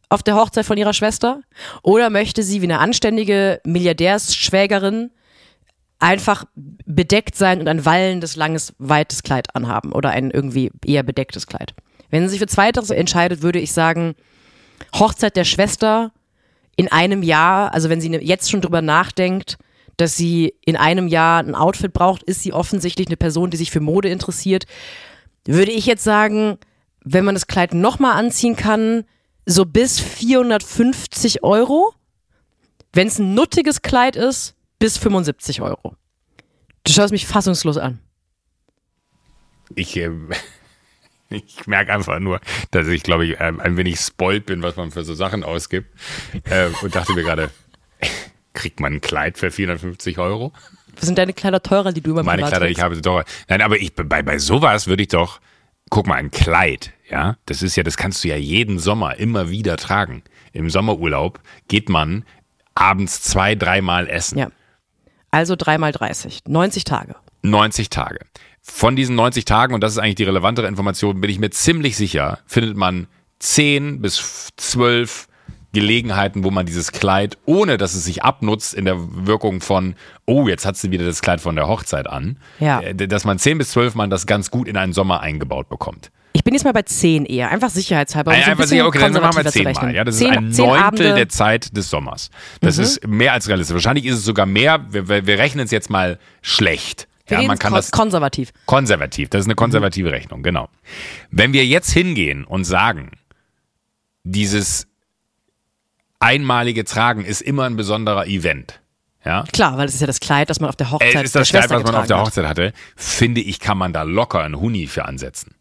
auf der Hochzeit von ihrer Schwester? Oder möchte sie wie eine anständige Milliardärsschwägerin einfach bedeckt sein und ein wallendes, langes, weites Kleid anhaben oder ein irgendwie eher bedecktes Kleid? Wenn sie sich für Zweiteres entscheidet, würde ich sagen, Hochzeit der Schwester in einem Jahr, also wenn sie ne, jetzt schon drüber nachdenkt, dass sie in einem Jahr ein Outfit braucht, ist sie offensichtlich eine Person, die sich für Mode interessiert. Würde ich jetzt sagen, wenn man das Kleid nochmal anziehen kann, so bis 450 Euro. Wenn es ein nuttiges Kleid ist, bis 75 Euro. Du schaust mich fassungslos an. Ich, äh, [laughs] ich merke einfach nur, dass ich, glaube ich, ein, wenig spoilt bin, was man für so Sachen ausgibt. Äh, und dachte mir gerade, [laughs] kriegt man ein Kleid für 450 Euro? Was sind deine Kleider teurer, die du immer Meine Kleider, ich habe sie teurer. Nein, aber ich, bei, bei sowas würde ich doch, guck mal, ein Kleid, ja, das ist ja, das kannst du ja jeden Sommer immer wieder tragen. Im Sommerurlaub geht man abends zwei, dreimal essen. Ja. Also dreimal 30. 90 Tage. 90 Tage. Von diesen 90 Tagen, und das ist eigentlich die relevantere Information, bin ich mir ziemlich sicher, findet man 10 bis 12 Gelegenheiten, wo man dieses Kleid, ohne dass es sich abnutzt in der Wirkung von, oh, jetzt hat sie wieder das Kleid von der Hochzeit an, ja. Äh, dass man 10 bis 12 Mal das ganz gut in einen Sommer eingebaut bekommt. Ich bin jetzt mal bei 10 eher, einfach sicherheitshalber. Um so ein einfach sicher, okay, dann machen wir 10 Mal. Ja, das zehn, ist ein Neuntel Abende. der Zeit des Sommers. Das mhm. ist mehr als realistisch. Wahrscheinlich ist es sogar mehr, wir, wir rechnen es jetzt mal schlecht. Wir ja, man kann das konservativ. Konservativ, das ist eine konservative mhm. Rechnung, genau. Wenn wir jetzt hingehen und sagen, dieses einmalige Tragen ist immer ein besonderer Event, Ja. Klar, weil es ist ja das Kleid, das man auf der Hochzeit Es ist das Kleid, was man auf der. Hochzeit hatte. Finde ich, kann man da locker einen Huni für ansetzen.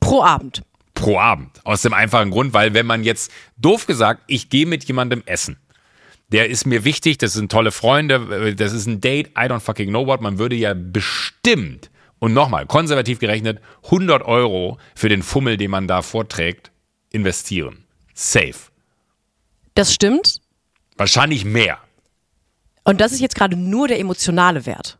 Pro Abend. Pro Abend. Aus dem einfachen Grund, weil wenn man jetzt, doof gesagt, ich gehe mit jemandem essen. Der ist mir wichtig, das sind tolle Freunde, das ist ein Date, I don't fucking know what. Man würde ja bestimmt, und nochmal, konservativ gerechnet, 100 Euro für den Fummel, den man da vorträgt, investieren. Safe. Das stimmt. Wahrscheinlich mehr. Und das ist jetzt gerade nur der emotionale Wert.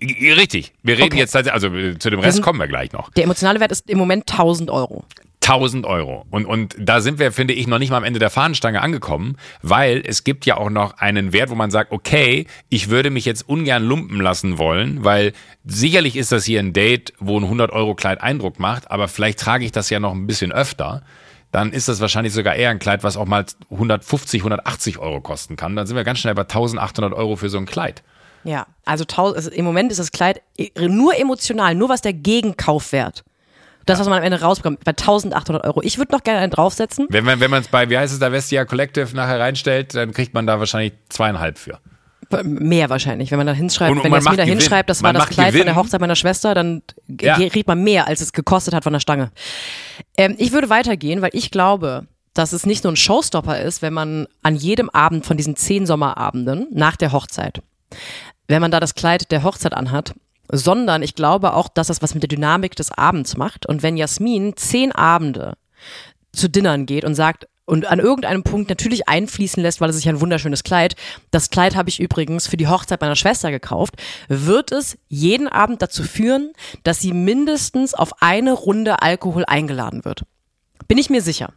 Richtig. Wir reden Okay. jetzt, tatsächlich- also äh, zu dem Rest sind- kommen wir gleich noch. Der emotionale Wert ist im Moment 1000 Euro. 1000 Euro. Und, und da sind wir, finde ich, noch nicht mal am Ende der Fahnenstange angekommen, weil es gibt ja auch noch einen Wert, wo man sagt, okay, ich würde mich jetzt ungern lumpen lassen wollen, weil sicherlich ist das hier ein Date, wo ein 100 Euro Kleid Eindruck macht, aber vielleicht trage ich das ja noch ein bisschen öfter. Dann ist das wahrscheinlich sogar eher ein Kleid, was auch mal 150, 180 Euro kosten kann. Dann sind wir ganz schnell bei 1800 Euro für so ein Kleid. Ja, also, also im Moment ist das Kleid e- nur emotional, nur was der Gegenkaufwert. Das, was man am Ende rausbekommt, bei 1800 Euro. Ich würde noch gerne einen draufsetzen. Wenn man wenn man es bei, wie heißt es, da Vestia Collective nachher reinstellt, dann kriegt man da wahrscheinlich zweieinhalb für. Mehr wahrscheinlich. Wenn man da hinschreibt, Und- und wenn man Jasmin da Gewinn. hinschreibt, das Man war das Kleid von der Gewinn. Hochzeit meiner Schwester, dann Ja. kriegt man mehr, als es gekostet hat von der Stange. Ähm, ich würde weitergehen, weil ich glaube, dass es nicht nur ein Showstopper ist, wenn man an jedem Abend von diesen zehn Sommerabenden nach der Hochzeit, wenn man da das Kleid der Hochzeit anhat, sondern ich glaube auch, dass das was mit der Dynamik des Abends macht. Und wenn Jasmin zehn Abende zu Dinnern geht und sagt und an irgendeinem Punkt natürlich einfließen lässt, weil es ja ein wunderschönes Kleid. Das Kleid habe ich übrigens für die Hochzeit meiner Schwester gekauft. Wird es jeden Abend dazu führen, dass sie mindestens auf eine Runde Alkohol eingeladen wird. Bin ich mir sicher.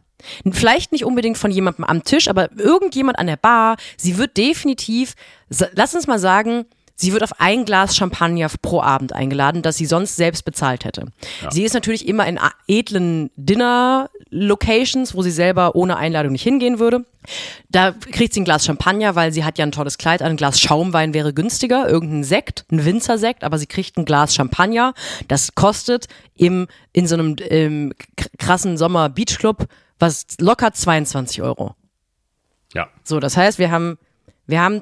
Vielleicht nicht unbedingt von jemandem am Tisch, aber irgendjemand an der Bar. Sie wird definitiv, lass uns mal sagen, sie wird auf ein Glas Champagner pro Abend eingeladen, das sie sonst selbst bezahlt hätte. Sie ist natürlich immer in edlen Dinner-Locations, wo sie selber ohne Einladung nicht hingehen würde. Da kriegt sie ein Glas Champagner, weil sie hat ja ein tolles Kleid an. Ein Glas Schaumwein wäre günstiger, irgendein Sekt, ein Winzersekt, aber sie kriegt ein Glas Champagner. Das kostet im, in so einem ähm, k- krassen Sommer-Beachclub was locker 22 Euro. Ja. So, das heißt, wir haben, wir haben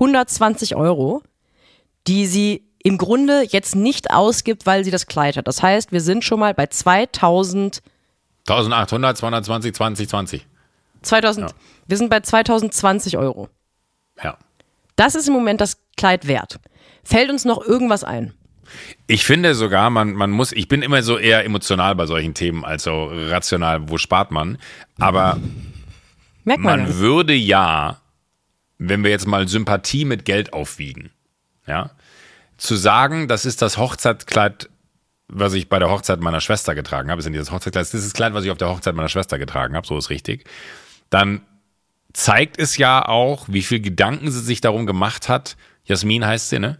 220 Euro, die sie im Grunde jetzt nicht ausgibt, weil sie das Kleid hat. Das heißt, wir sind schon mal bei 2000, 1800, 220, 20, 20. 2000 wir sind bei 2020 Euro. Ja. Das ist im Moment das Kleid wert. Fällt uns noch irgendwas ein? Ich finde sogar, man, man muss, ich bin immer so eher emotional bei solchen Themen, als so rational, wo spart man. Aber Merkt man. man ja. würde ja, wenn wir jetzt mal Sympathie mit Geld aufwiegen, ja, zu sagen, das ist das Hochzeitkleid, was ich bei der Hochzeit meiner Schwester getragen habe, ist nicht das Hochzeitkleid, das ist das Kleid, was ich auf der Hochzeit meiner Schwester getragen habe, so ist richtig, dann zeigt es ja auch, wie viel Gedanken sie sich darum gemacht hat. Jasmin heißt sie, ne?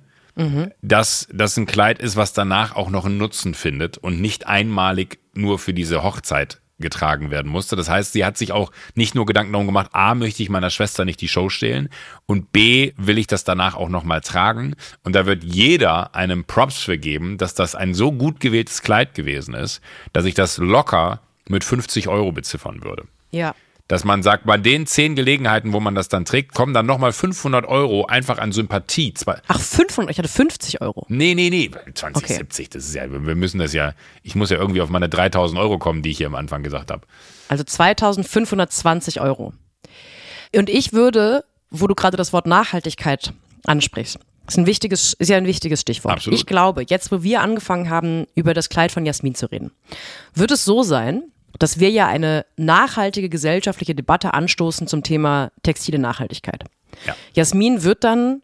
Dass das ein Kleid ist, was danach auch noch einen Nutzen findet und nicht einmalig nur für diese Hochzeit getragen werden musste. Das heißt, sie hat sich auch nicht nur Gedanken darum gemacht, A, möchte ich meiner Schwester nicht die Show stehlen und B, will ich das danach auch nochmal tragen. Und da wird jeder einem Props für geben, dass das ein so gut gewähltes Kleid gewesen ist, dass ich das locker mit 50 Euro beziffern würde. Ja. Dass man sagt, bei den zehn Gelegenheiten, wo man das dann trägt, kommen dann nochmal 500 Euro einfach an Sympathie. Ach, 500, ich hatte 50 Euro. nee, nee, nee, 2070, das ist ja, wir müssen das ja, ich muss ja irgendwie auf meine 3000 Euro kommen, die ich hier am Anfang gesagt habe. Also 2520 Euro. Und ich würde, wo du gerade das Wort Nachhaltigkeit ansprichst, ist ein wichtiges, ist ja ein wichtiges Stichwort. Absolut. Ich glaube, jetzt wo wir angefangen haben, über das Kleid von Jasmin zu reden, wird es so sein, dass wir ja eine nachhaltige gesellschaftliche Debatte anstoßen zum Thema textile Nachhaltigkeit. Ja. Jasmin wird dann,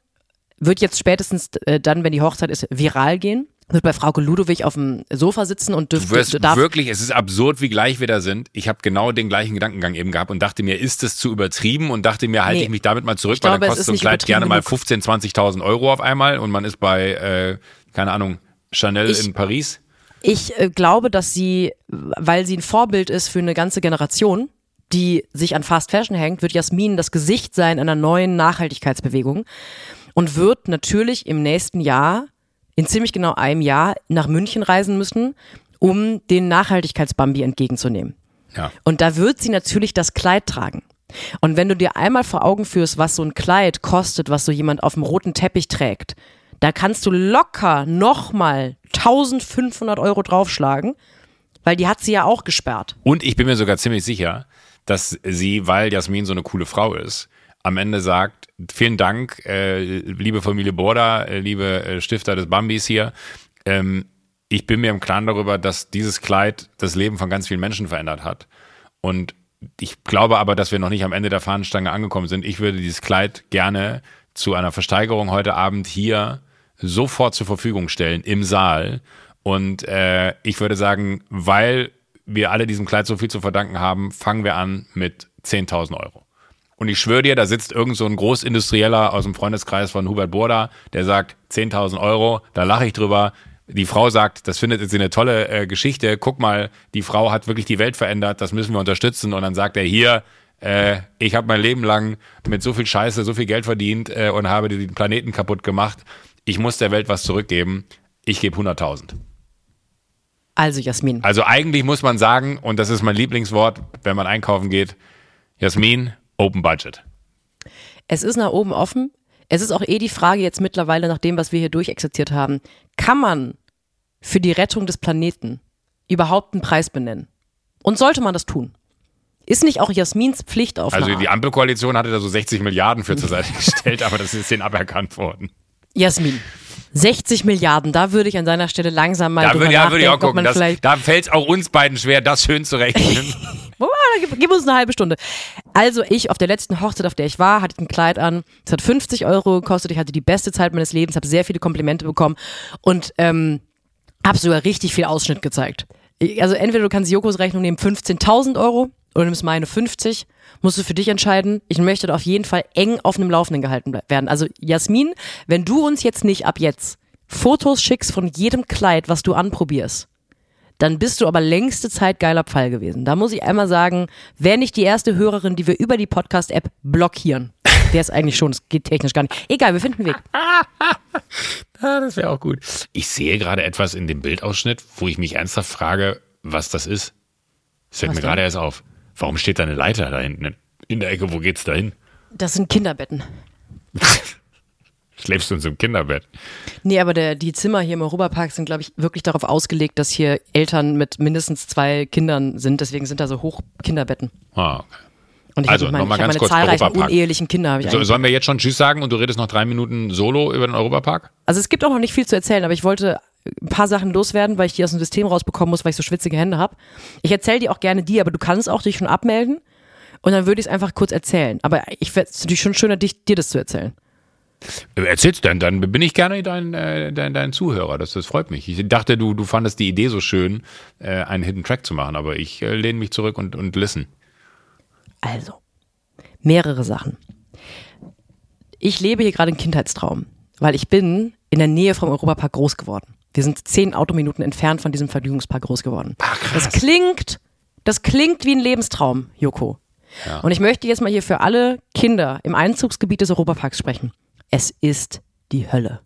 wird jetzt spätestens äh, dann, wenn die Hochzeit ist, viral gehen, wird bei Frauke Ludowig auf dem Sofa sitzen und Du dürfte, wirst darf, wirklich, es ist absurd, wie gleich wir da sind. Ich habe genau den gleichen Gedankengang eben gehabt und dachte mir, ist es zu übertrieben? Und dachte mir, halte Nee. ich mich damit mal zurück, Ich weil glaube, dann kostet so ein Kleid gerne mal übertrieben 15.000, 20.000 Euro auf einmal und man ist bei, äh, keine Ahnung, Chanel Ich- in Paris. Ich äh, glaube, dass sie, weil sie ein Vorbild ist für eine ganze Generation, die sich an Fast Fashion hängt, wird Jasmin das Gesicht sein einer neuen Nachhaltigkeitsbewegung und wird natürlich im nächsten Jahr, in ziemlich genau einem Jahr, nach München reisen müssen, um den Nachhaltigkeitsbambi entgegenzunehmen. Ja. Und da wird sie natürlich das Kleid tragen. Und wenn du dir einmal vor Augen führst, was so ein Kleid kostet, was so jemand auf dem roten Teppich trägt, da kannst du locker nochmal 1500 Euro draufschlagen, weil die hat sie ja auch gesperrt. Und ich bin mir sogar ziemlich sicher, dass sie, weil Jasmin so eine coole Frau ist, am Ende sagt, vielen Dank, äh, liebe Familie Borda, äh, liebe äh, Stifter des Bambis hier. Ähm, ich bin mir im Klaren darüber, dass dieses Kleid das Leben von ganz vielen Menschen verändert hat. Und ich glaube aber, dass wir noch nicht am Ende der Fahnenstange angekommen sind. Ich würde dieses Kleid gerne zu einer Versteigerung heute Abend hier sofort zur Verfügung stellen im Saal. Und äh, ich würde sagen, weil wir alle diesem Kleid so viel zu verdanken haben, fangen wir an mit 10.000 Euro. Und ich schwöre dir, da sitzt irgend so ein Großindustrieller aus dem Freundeskreis von Hubert Burda, der sagt 10.000 Euro, da lache ich drüber. Die Frau sagt, das findet sie eine tolle äh, Geschichte. Guck mal, die Frau hat wirklich die Welt verändert, das müssen wir unterstützen. Und dann sagt er hier, äh, ich habe mein Leben lang mit so viel Scheiße, so viel Geld verdient äh, und habe den Planeten kaputt gemacht. Ich muss der Welt was zurückgeben. Ich gebe 100.000. Also Jasmin. Also eigentlich muss man sagen, und das ist mein Lieblingswort, wenn man einkaufen geht, Jasmin, Open Budget. Es ist nach oben offen. Es ist auch eh die Frage jetzt mittlerweile, nach dem, was wir hier durchexerziert haben, kann man für die Rettung des Planeten überhaupt einen Preis benennen? Und sollte man das tun? Ist nicht auch Jasmins Pflicht auf Also die Ampelkoalition hatte da so 60 Milliarden für zur Seite [laughs] gestellt, aber das ist denen aberkannt worden. Jasmin, 60 Milliarden, da würde ich an seiner Stelle langsam mal Da drüber würde, ja, würde ich auch gucken. Das, da fällt es auch uns beiden schwer, das schön zu rechnen. [laughs] Gib, gib uns eine halbe Stunde. Also ich auf der letzten Hochzeit, auf der ich war, hatte ich ein Kleid an. Es hat 50 Euro gekostet. Ich hatte die beste Zeit meines Lebens, habe sehr viele Komplimente bekommen und ähm, habe sogar richtig viel Ausschnitt gezeigt. Also entweder du kannst Jokos Rechnung nehmen 15.000 Euro oder nimmst meine 50. Musst du für dich entscheiden. Ich möchte auf jeden Fall eng auf einem Laufenden gehalten werden. Also Jasmin, wenn du uns jetzt nicht ab jetzt Fotos schickst von jedem Kleid, was du anprobierst, dann bist du aber längste Zeit geiler Pfeil gewesen. Da muss ich einmal sagen, wer nicht die erste Hörerin, die wir über die Podcast-App blockieren. Der ist eigentlich schon, es geht technisch gar nicht. Egal, wir finden einen Weg. [laughs] Ja, das wäre auch gut. Ich sehe gerade etwas in dem Bildausschnitt, wo ich mich ernsthaft frage, was das ist. Das fällt Was mir denn? gerade erst auf. Warum steht da eine Leiter da hinten in der Ecke? Wo geht's da hin? Das sind Kinderbetten. [laughs] Schläfst du in so einem Kinderbett? Nee, aber der, die Zimmer hier im Europapark sind, glaube ich, wirklich darauf ausgelegt, dass hier Eltern mit mindestens zwei Kindern sind. Deswegen sind da so hoch Kinderbetten. Ah, okay. Und ich Also, habe meine, noch mal ich hab ganz meine kurz zahlreichen Europapark. unehelichen Kinder. Ich So, sollen wir jetzt schon Tschüss sagen und du redest noch drei Minuten solo über den Europapark? Also es gibt auch noch nicht viel zu erzählen, aber ich wollte ein paar Sachen loswerden, weil ich die aus dem System rausbekommen muss, weil ich so schwitzige Hände habe. Ich erzähle dir auch gerne die, aber du kannst auch dich schon abmelden und dann würde ich es einfach kurz erzählen. Aber ich fände es natürlich schon schöner, dich, dir das zu erzählen. Äh, Erzähl's denn, dann bin ich gerne dein, äh, dein, dein Zuhörer. Das, das freut mich. Ich dachte, du, du fandest die Idee so schön, äh, einen Hidden Track zu machen, aber ich äh, lehne mich zurück und, und listen. Also, mehrere Sachen. Ich lebe hier gerade einen Kindheitstraum, weil ich bin in der Nähe vom Europapark groß geworden. Wir sind zehn Autominuten entfernt von diesem Vergnügungspark groß geworden. Das klingt, das klingt wie ein Lebenstraum, Joko. Und ich möchte jetzt mal hier für alle Kinder im Einzugsgebiet des Europaparks sprechen. Es ist die Hölle.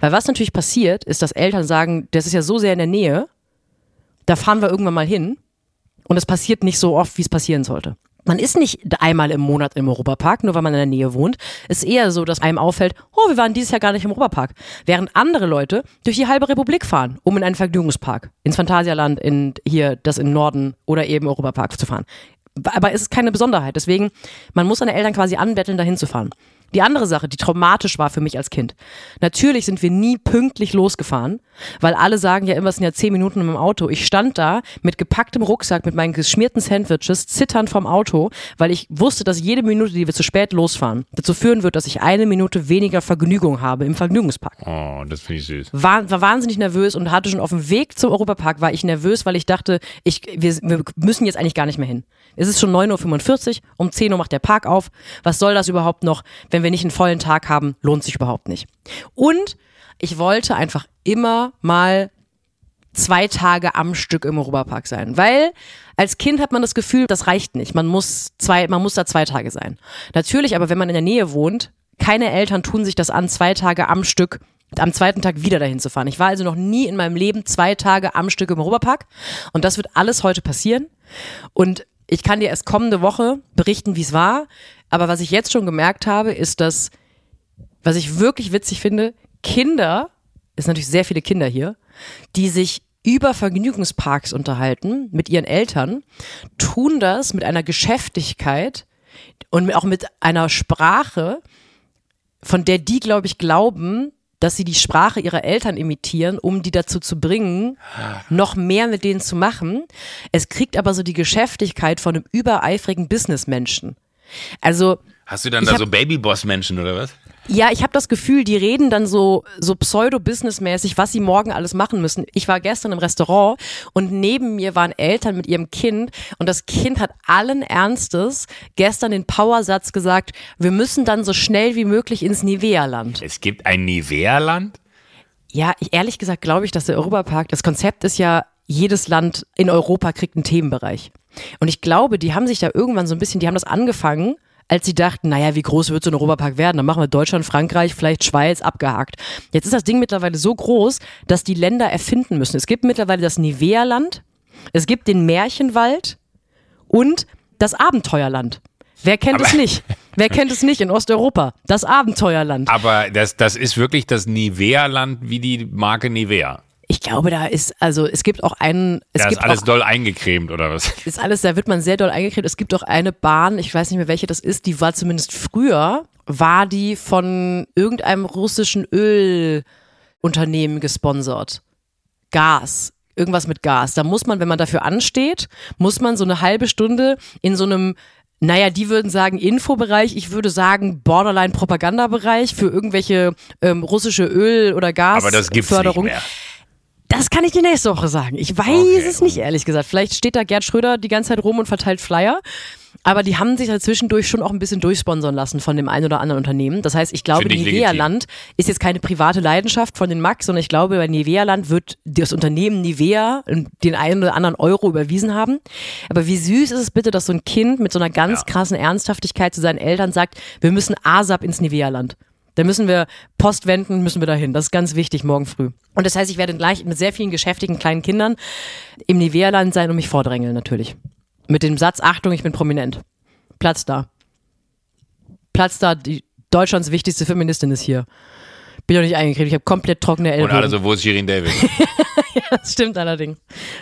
Weil was natürlich passiert, ist, dass Eltern sagen, das ist ja so sehr in der Nähe, da fahren wir irgendwann mal hin. Und es passiert nicht so oft, wie es passieren sollte. Man ist nicht einmal im Monat im Europapark, nur weil man in der Nähe wohnt. Es ist eher so, dass einem auffällt, oh, wir waren dieses Jahr gar nicht im Europapark. Während andere Leute durch die halbe Republik fahren, um in einen Vergnügungspark, ins Phantasialand, in hier das im Norden oder eben Europapark zu fahren. Aber es ist keine Besonderheit. Deswegen, man muss seine Eltern quasi anbetteln, dahin zu fahren. Die andere Sache, die traumatisch war für mich als Kind. Natürlich sind wir nie pünktlich losgefahren, weil alle sagen ja immer, es sind ja zehn Minuten im Auto. Ich stand da mit gepacktem Rucksack, mit meinen geschmierten Sandwiches, zitternd vom Auto, weil ich wusste, dass jede Minute, die wir zu spät losfahren, dazu führen wird, dass ich eine Minute weniger Vergnügung habe im Vergnügungspark Oh, das finde ich süß. war, war wahnsinnig nervös und hatte schon auf dem Weg zum Europapark war ich nervös, weil ich dachte, ich, wir, wir müssen jetzt eigentlich gar nicht mehr hin. Es ist schon 9.45 Uhr, um 10 Uhr macht der Park auf. Was soll das überhaupt noch? Wenn wir nicht einen vollen Tag haben, lohnt sich überhaupt nicht. Und ich wollte einfach immer mal zwei Tage am Stück im Europapark sein, weil als Kind hat man das Gefühl, das reicht nicht. Man muss zwei, man muss da zwei Tage sein. Natürlich, aber wenn man in der Nähe wohnt, keine Eltern tun sich das an, zwei Tage am Stück am zweiten Tag wieder dahin zu fahren. Ich war also noch nie in meinem Leben zwei Tage am Stück im Europapark und das wird alles heute passieren. Und Ich kann dir erst kommende Woche berichten, wie es war. Aber was ich jetzt schon gemerkt habe, ist, dass, was ich wirklich witzig finde, Kinder, es sind natürlich sehr viele Kinder hier, die sich über Vergnügungsparks unterhalten mit ihren Eltern, tun das mit einer Geschäftigkeit und auch mit einer Sprache, von der die, glaube ich, glauben, dass sie die Sprache ihrer Eltern imitieren, um die dazu zu bringen, noch mehr mit denen zu machen. Es kriegt aber so die Geschäftigkeit von einem übereifrigen Businessmenschen. Also. Hast du dann da so Babyboss-Menschen oder was? Ja, ich habe das Gefühl, die reden dann so, so pseudo-businessmäßig, was sie morgen alles machen müssen. Ich war gestern im Restaurant und neben mir waren Eltern mit ihrem Kind und das Kind hat allen Ernstes gestern den Powersatz gesagt, wir müssen dann so schnell wie möglich ins Nivea-Land. Es gibt ein Nivea-Land? Ja, ich, ehrlich gesagt glaube ich, dass der Europapark, das Konzept ist ja, jedes Land in Europa kriegt einen Themenbereich. Und ich glaube, die haben sich da irgendwann so ein bisschen, die haben das angefangen als sie dachten, naja, wie groß wird so ein Europapark werden? Dann machen wir Deutschland, Frankreich, vielleicht Schweiz abgehakt. Jetzt ist das Ding mittlerweile so groß, dass die Länder erfinden müssen. Es gibt mittlerweile das Nivea-Land, es gibt den Märchenwald und das Abenteuerland. Wer kennt aber, es nicht? Wer kennt es nicht in Osteuropa? Das Abenteuerland. Aber das, das ist wirklich das Nivea-Land wie die Marke Nivea. Ich glaube, da ist, also es gibt auch einen. Es ja, gibt ist alles auch, doll eingecremt oder was? Ist alles, da wird man sehr doll eingecremt. Es gibt auch eine Bahn, ich weiß nicht mehr welche das ist, die war zumindest früher, war die von irgendeinem russischen Ölunternehmen gesponsert. Gas. Irgendwas mit Gas. Da muss man, wenn man dafür ansteht, muss man so eine halbe Stunde in so einem naja, die würden sagen Infobereich, ich würde sagen Borderline-Propagandabereich für irgendwelche ähm, russische Öl- oder Gasförderung. Aber das gibt's nicht mehr. Das kann ich die nächste Woche sagen. Ich weiß okay. es nicht, ehrlich gesagt. Vielleicht steht da Gerd Schröder die ganze Zeit rum und verteilt Flyer. Aber die haben sich halt zwischendurch schon auch ein bisschen durchsponsern lassen von dem einen oder anderen Unternehmen. Das heißt, ich glaube, ich Nivea Land ist jetzt keine private Leidenschaft von den Max, sondern ich glaube, bei Nivea Land wird das Unternehmen Nivea den einen oder anderen Euro überwiesen haben. Aber wie süß ist es bitte, dass so ein Kind mit so einer ganz ja. krassen Ernsthaftigkeit zu seinen Eltern sagt, wir müssen ASAP ins Nivea Land. Da müssen wir Post wenden, müssen wir dahin. Das ist ganz wichtig morgen früh. Und das heißt, ich werde gleich mit sehr vielen geschäftigen kleinen Kindern im Nivea-Land sein und mich vordrängeln natürlich. Mit dem Satz, Achtung, ich bin prominent. Platz da. Platz da, die Deutschlands wichtigste Feministin ist hier. Bin doch nicht eingekriegt, ich habe komplett trockene Ellbogen. Und alle so, wo ist Shirin David? [laughs] ja, das stimmt allerdings.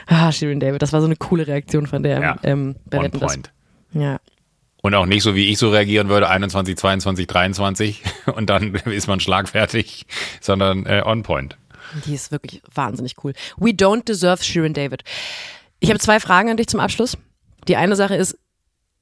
Ah, Shirin David, das war so eine coole Reaktion von der ja, ähm, on point. Das. Ja. Und auch nicht so, wie ich so reagieren würde, 21, 22, 23 und dann [laughs] ist man schlagfertig, sondern äh, on point. Die ist wirklich wahnsinnig cool. We don't deserve Shirin David. Ich habe zwei Fragen an dich zum Abschluss. Die eine Sache ist,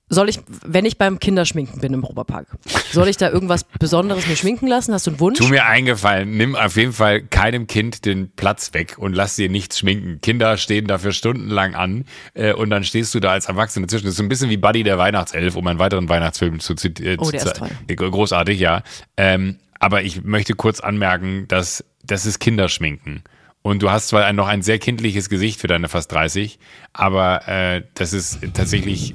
soll ich, wenn ich beim Kinderschminken bin im Europapark, soll ich da irgendwas Besonderes mir schminken lassen? Hast du einen Wunsch? Tu mir eingefallen, nimm auf jeden Fall keinem Kind den Platz weg und lass dir nichts schminken. Kinder stehen dafür stundenlang an äh, und dann stehst du da als Erwachsene zwischen. Das ist so ein bisschen wie Buddy der Weihnachtself, um einen weiteren Weihnachtsfilm zu zitieren. oh, der ist toll. Großartig, ja. Ähm, aber ich möchte kurz anmerken, dass das ist Kinderschminken. Und du hast zwar noch ein sehr kindliches Gesicht für deine fast 30, aber äh, das ist tatsächlich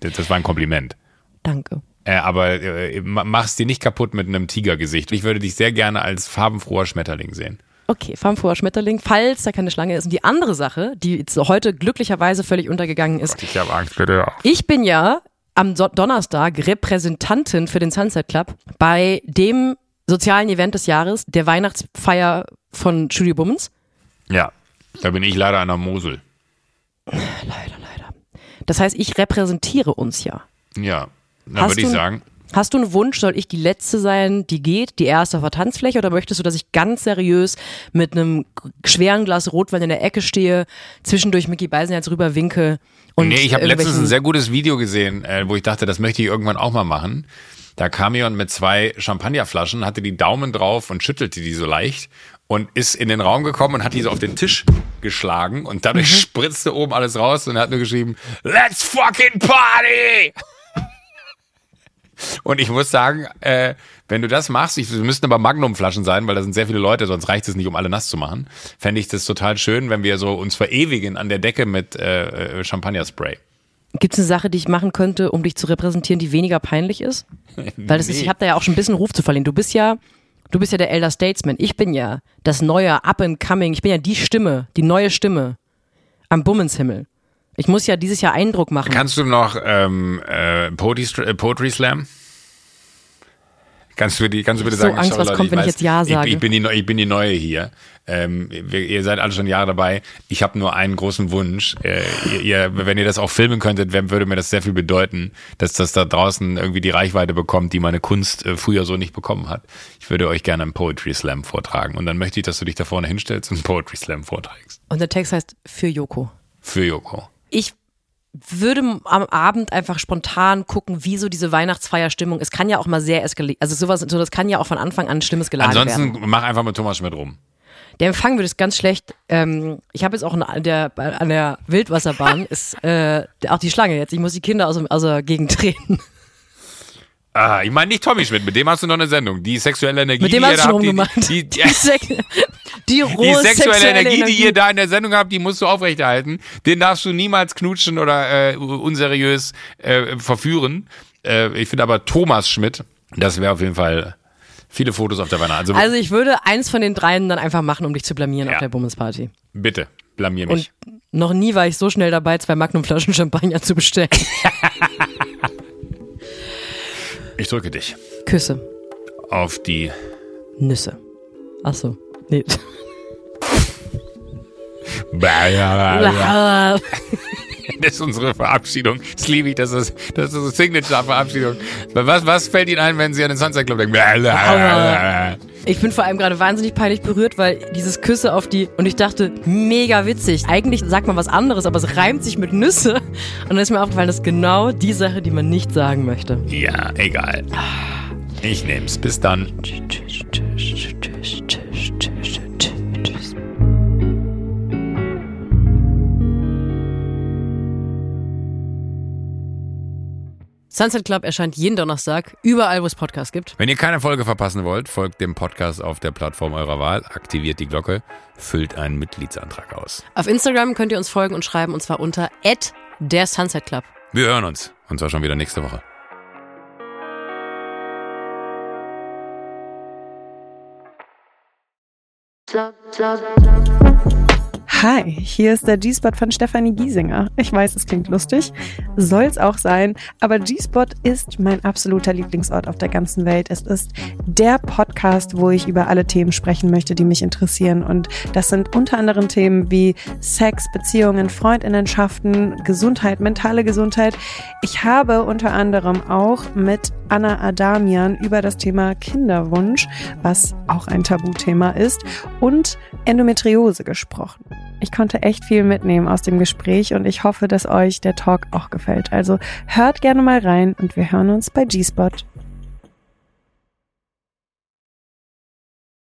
das war ein Kompliment. Danke. Äh, aber äh, mach's dir nicht kaputt mit einem Tigergesicht. Ich würde dich sehr gerne als farbenfroher Schmetterling sehen. Okay, farbenfroher Schmetterling, falls da keine Schlange ist. Und die andere Sache, die heute glücklicherweise völlig untergegangen ist. Gott, ich habe Angst, bitte. Ich bin ja am Donnerstag Repräsentantin für den Sunset Club bei dem sozialen Event des Jahres, der Weihnachtsfeier von Studio Bummens. Ja, da bin ich leider an der Mosel. Leider, das heißt, ich repräsentiere uns ja. Ja, dann würde ich sagen. Hast du einen Wunsch, soll ich die letzte sein, die geht, die erste auf der Tanzfläche, oder möchtest du, dass ich ganz seriös mit einem schweren Glas Rotwein in der Ecke stehe, zwischendurch Mickey Beisenherz rüber winke? Und nee, ich habe letztens ein sehr gutes Video gesehen, äh, wo ich dachte, das möchte ich irgendwann auch mal machen. Da kam jemand mit zwei Champagnerflaschen, hatte die Daumen drauf und schüttelte die so leicht und ist in den Raum gekommen und hat die so auf den Tisch geschlagen und dadurch mhm. spritzte oben alles raus und er hat nur geschrieben, Let's fucking party! Und ich muss sagen, äh, wenn du das machst, ich, müssten aber Magnumflaschen sein, weil da sind sehr viele Leute, sonst reicht es nicht, um alle nass zu machen. Fände ich das total schön, wenn wir so uns verewigen an der Decke mit äh, äh Champagnerspray. Gibt es eine Sache, die ich machen könnte, um dich zu repräsentieren, die weniger peinlich ist? [laughs] Weil das nee. ist, ich habe da ja auch schon ein bisschen Ruf zu verlieren. Du bist ja Du bist ja der Elder Statesman. Ich bin ja das neue Up and Coming. Ich bin ja die Stimme, die neue Stimme am Bummenshimmel. Ich muss ja dieses Jahr Eindruck machen. Kannst du noch ähm, äh, Poetry, äh, Poetry Slam? Kannst du, die, kannst du bitte so sagen, Angst, schau, was Leute, kommt, wenn ich weiß, jetzt Ja sage. Ich, ich, bin die, ich bin die Neue hier. Ähm, wir, ihr seid alle schon Jahre dabei. Ich habe nur einen großen Wunsch. Äh, ihr, ihr, wenn ihr das auch filmen könntet, würde mir das sehr viel bedeuten, dass das da draußen irgendwie die Reichweite bekommt, die meine Kunst äh, früher so nicht bekommen hat. Ich würde euch gerne einen Poetry Slam vortragen. Und dann möchte ich, dass du dich da vorne hinstellst und einen Poetry Slam vorträgst. Und der Text heißt für Joko. Für Joko. Ich würde am Abend einfach spontan gucken, wie so diese Weihnachtsfeierstimmung. Es kann ja auch mal sehr eskalieren. Also sowas, so das kann ja auch von Anfang an ein schlimmes Gelage Ansonsten werden. mach einfach mit Thomas Schmidt rum. Der Empfang wird es ganz schlecht. Ähm, ich habe jetzt auch an der, an der Wildwasserbahn [laughs] ist äh, auch die Schlange jetzt. Ich muss die Kinder aus, dem- aus der Gegend treten. Ah, ich meine nicht Tommy Schmidt, mit dem hast du noch eine Sendung. Die sexuelle Energie, Mit dem die hast du schon rumgemacht. [laughs] die, die, Die, die rohe Die sexuelle, sexuelle Energie, die ihr da in der Sendung habt, die musst du aufrechterhalten. Den darfst du niemals knutschen oder äh, unseriös äh, verführen. Äh, ich finde aber Thomas Schmidt, das wäre auf jeden Fall viele Fotos auf der Wanne. Also, Also ich würde eins von den dreien dann einfach machen, um dich zu blamieren Ja. auf der Bummelsparty. bitte, blamier mich. Und noch nie war ich so schnell dabei, zwei Magnumflaschen Champagner zu bestellen. [laughs] ich drücke dich Küsse. auf die. Nüsse. Ach so. Nee. [laughs] Das ist unsere Verabschiedung. Das liebe ich, das ist, das ist unsere Signature-Verabschiedung. Was, was fällt Ihnen ein, wenn Sie an den Sunset Club denken? Ich bin vor allem gerade wahnsinnig peinlich berührt, weil dieses Küsse auf die und ich dachte, mega witzig. Eigentlich sagt man was anderes, aber es reimt sich mit Nüsse. Und dann ist mir aufgefallen, das ist genau die Sache, die man nicht sagen möchte. Ja, egal. Ich nehm's. Bis dann. Sunset Club erscheint jeden Donnerstag, überall, wo es Podcasts gibt. Wenn ihr keine Folge verpassen wollt, folgt dem Podcast auf der Plattform eurer Wahl, aktiviert die Glocke, füllt einen Mitgliedsantrag aus. Auf Instagram könnt ihr uns folgen und schreiben, und zwar unter der Sunset Club. Wir hören uns. Und zwar schon wieder nächste Woche. Hi, hier ist der G-Spot von Stefanie Giesinger. Ich weiß, es klingt lustig, soll's auch sein, aber G-Spot ist mein absoluter Lieblingsort auf der ganzen Welt. Es ist der Podcast, wo ich über alle Themen sprechen möchte, die mich interessieren. Und das sind unter anderem Themen wie Sex, Beziehungen, Freundinnenschaften, Gesundheit, mentale Gesundheit. Ich habe unter anderem auch mit Anna Adamian über das Thema Kinderwunsch, was auch ein Tabuthema ist, und Endometriose gesprochen. Ich konnte echt viel mitnehmen aus dem Gespräch und ich hoffe, dass euch der Talk auch gefällt. Also hört gerne mal rein und wir hören uns bei G-Spot.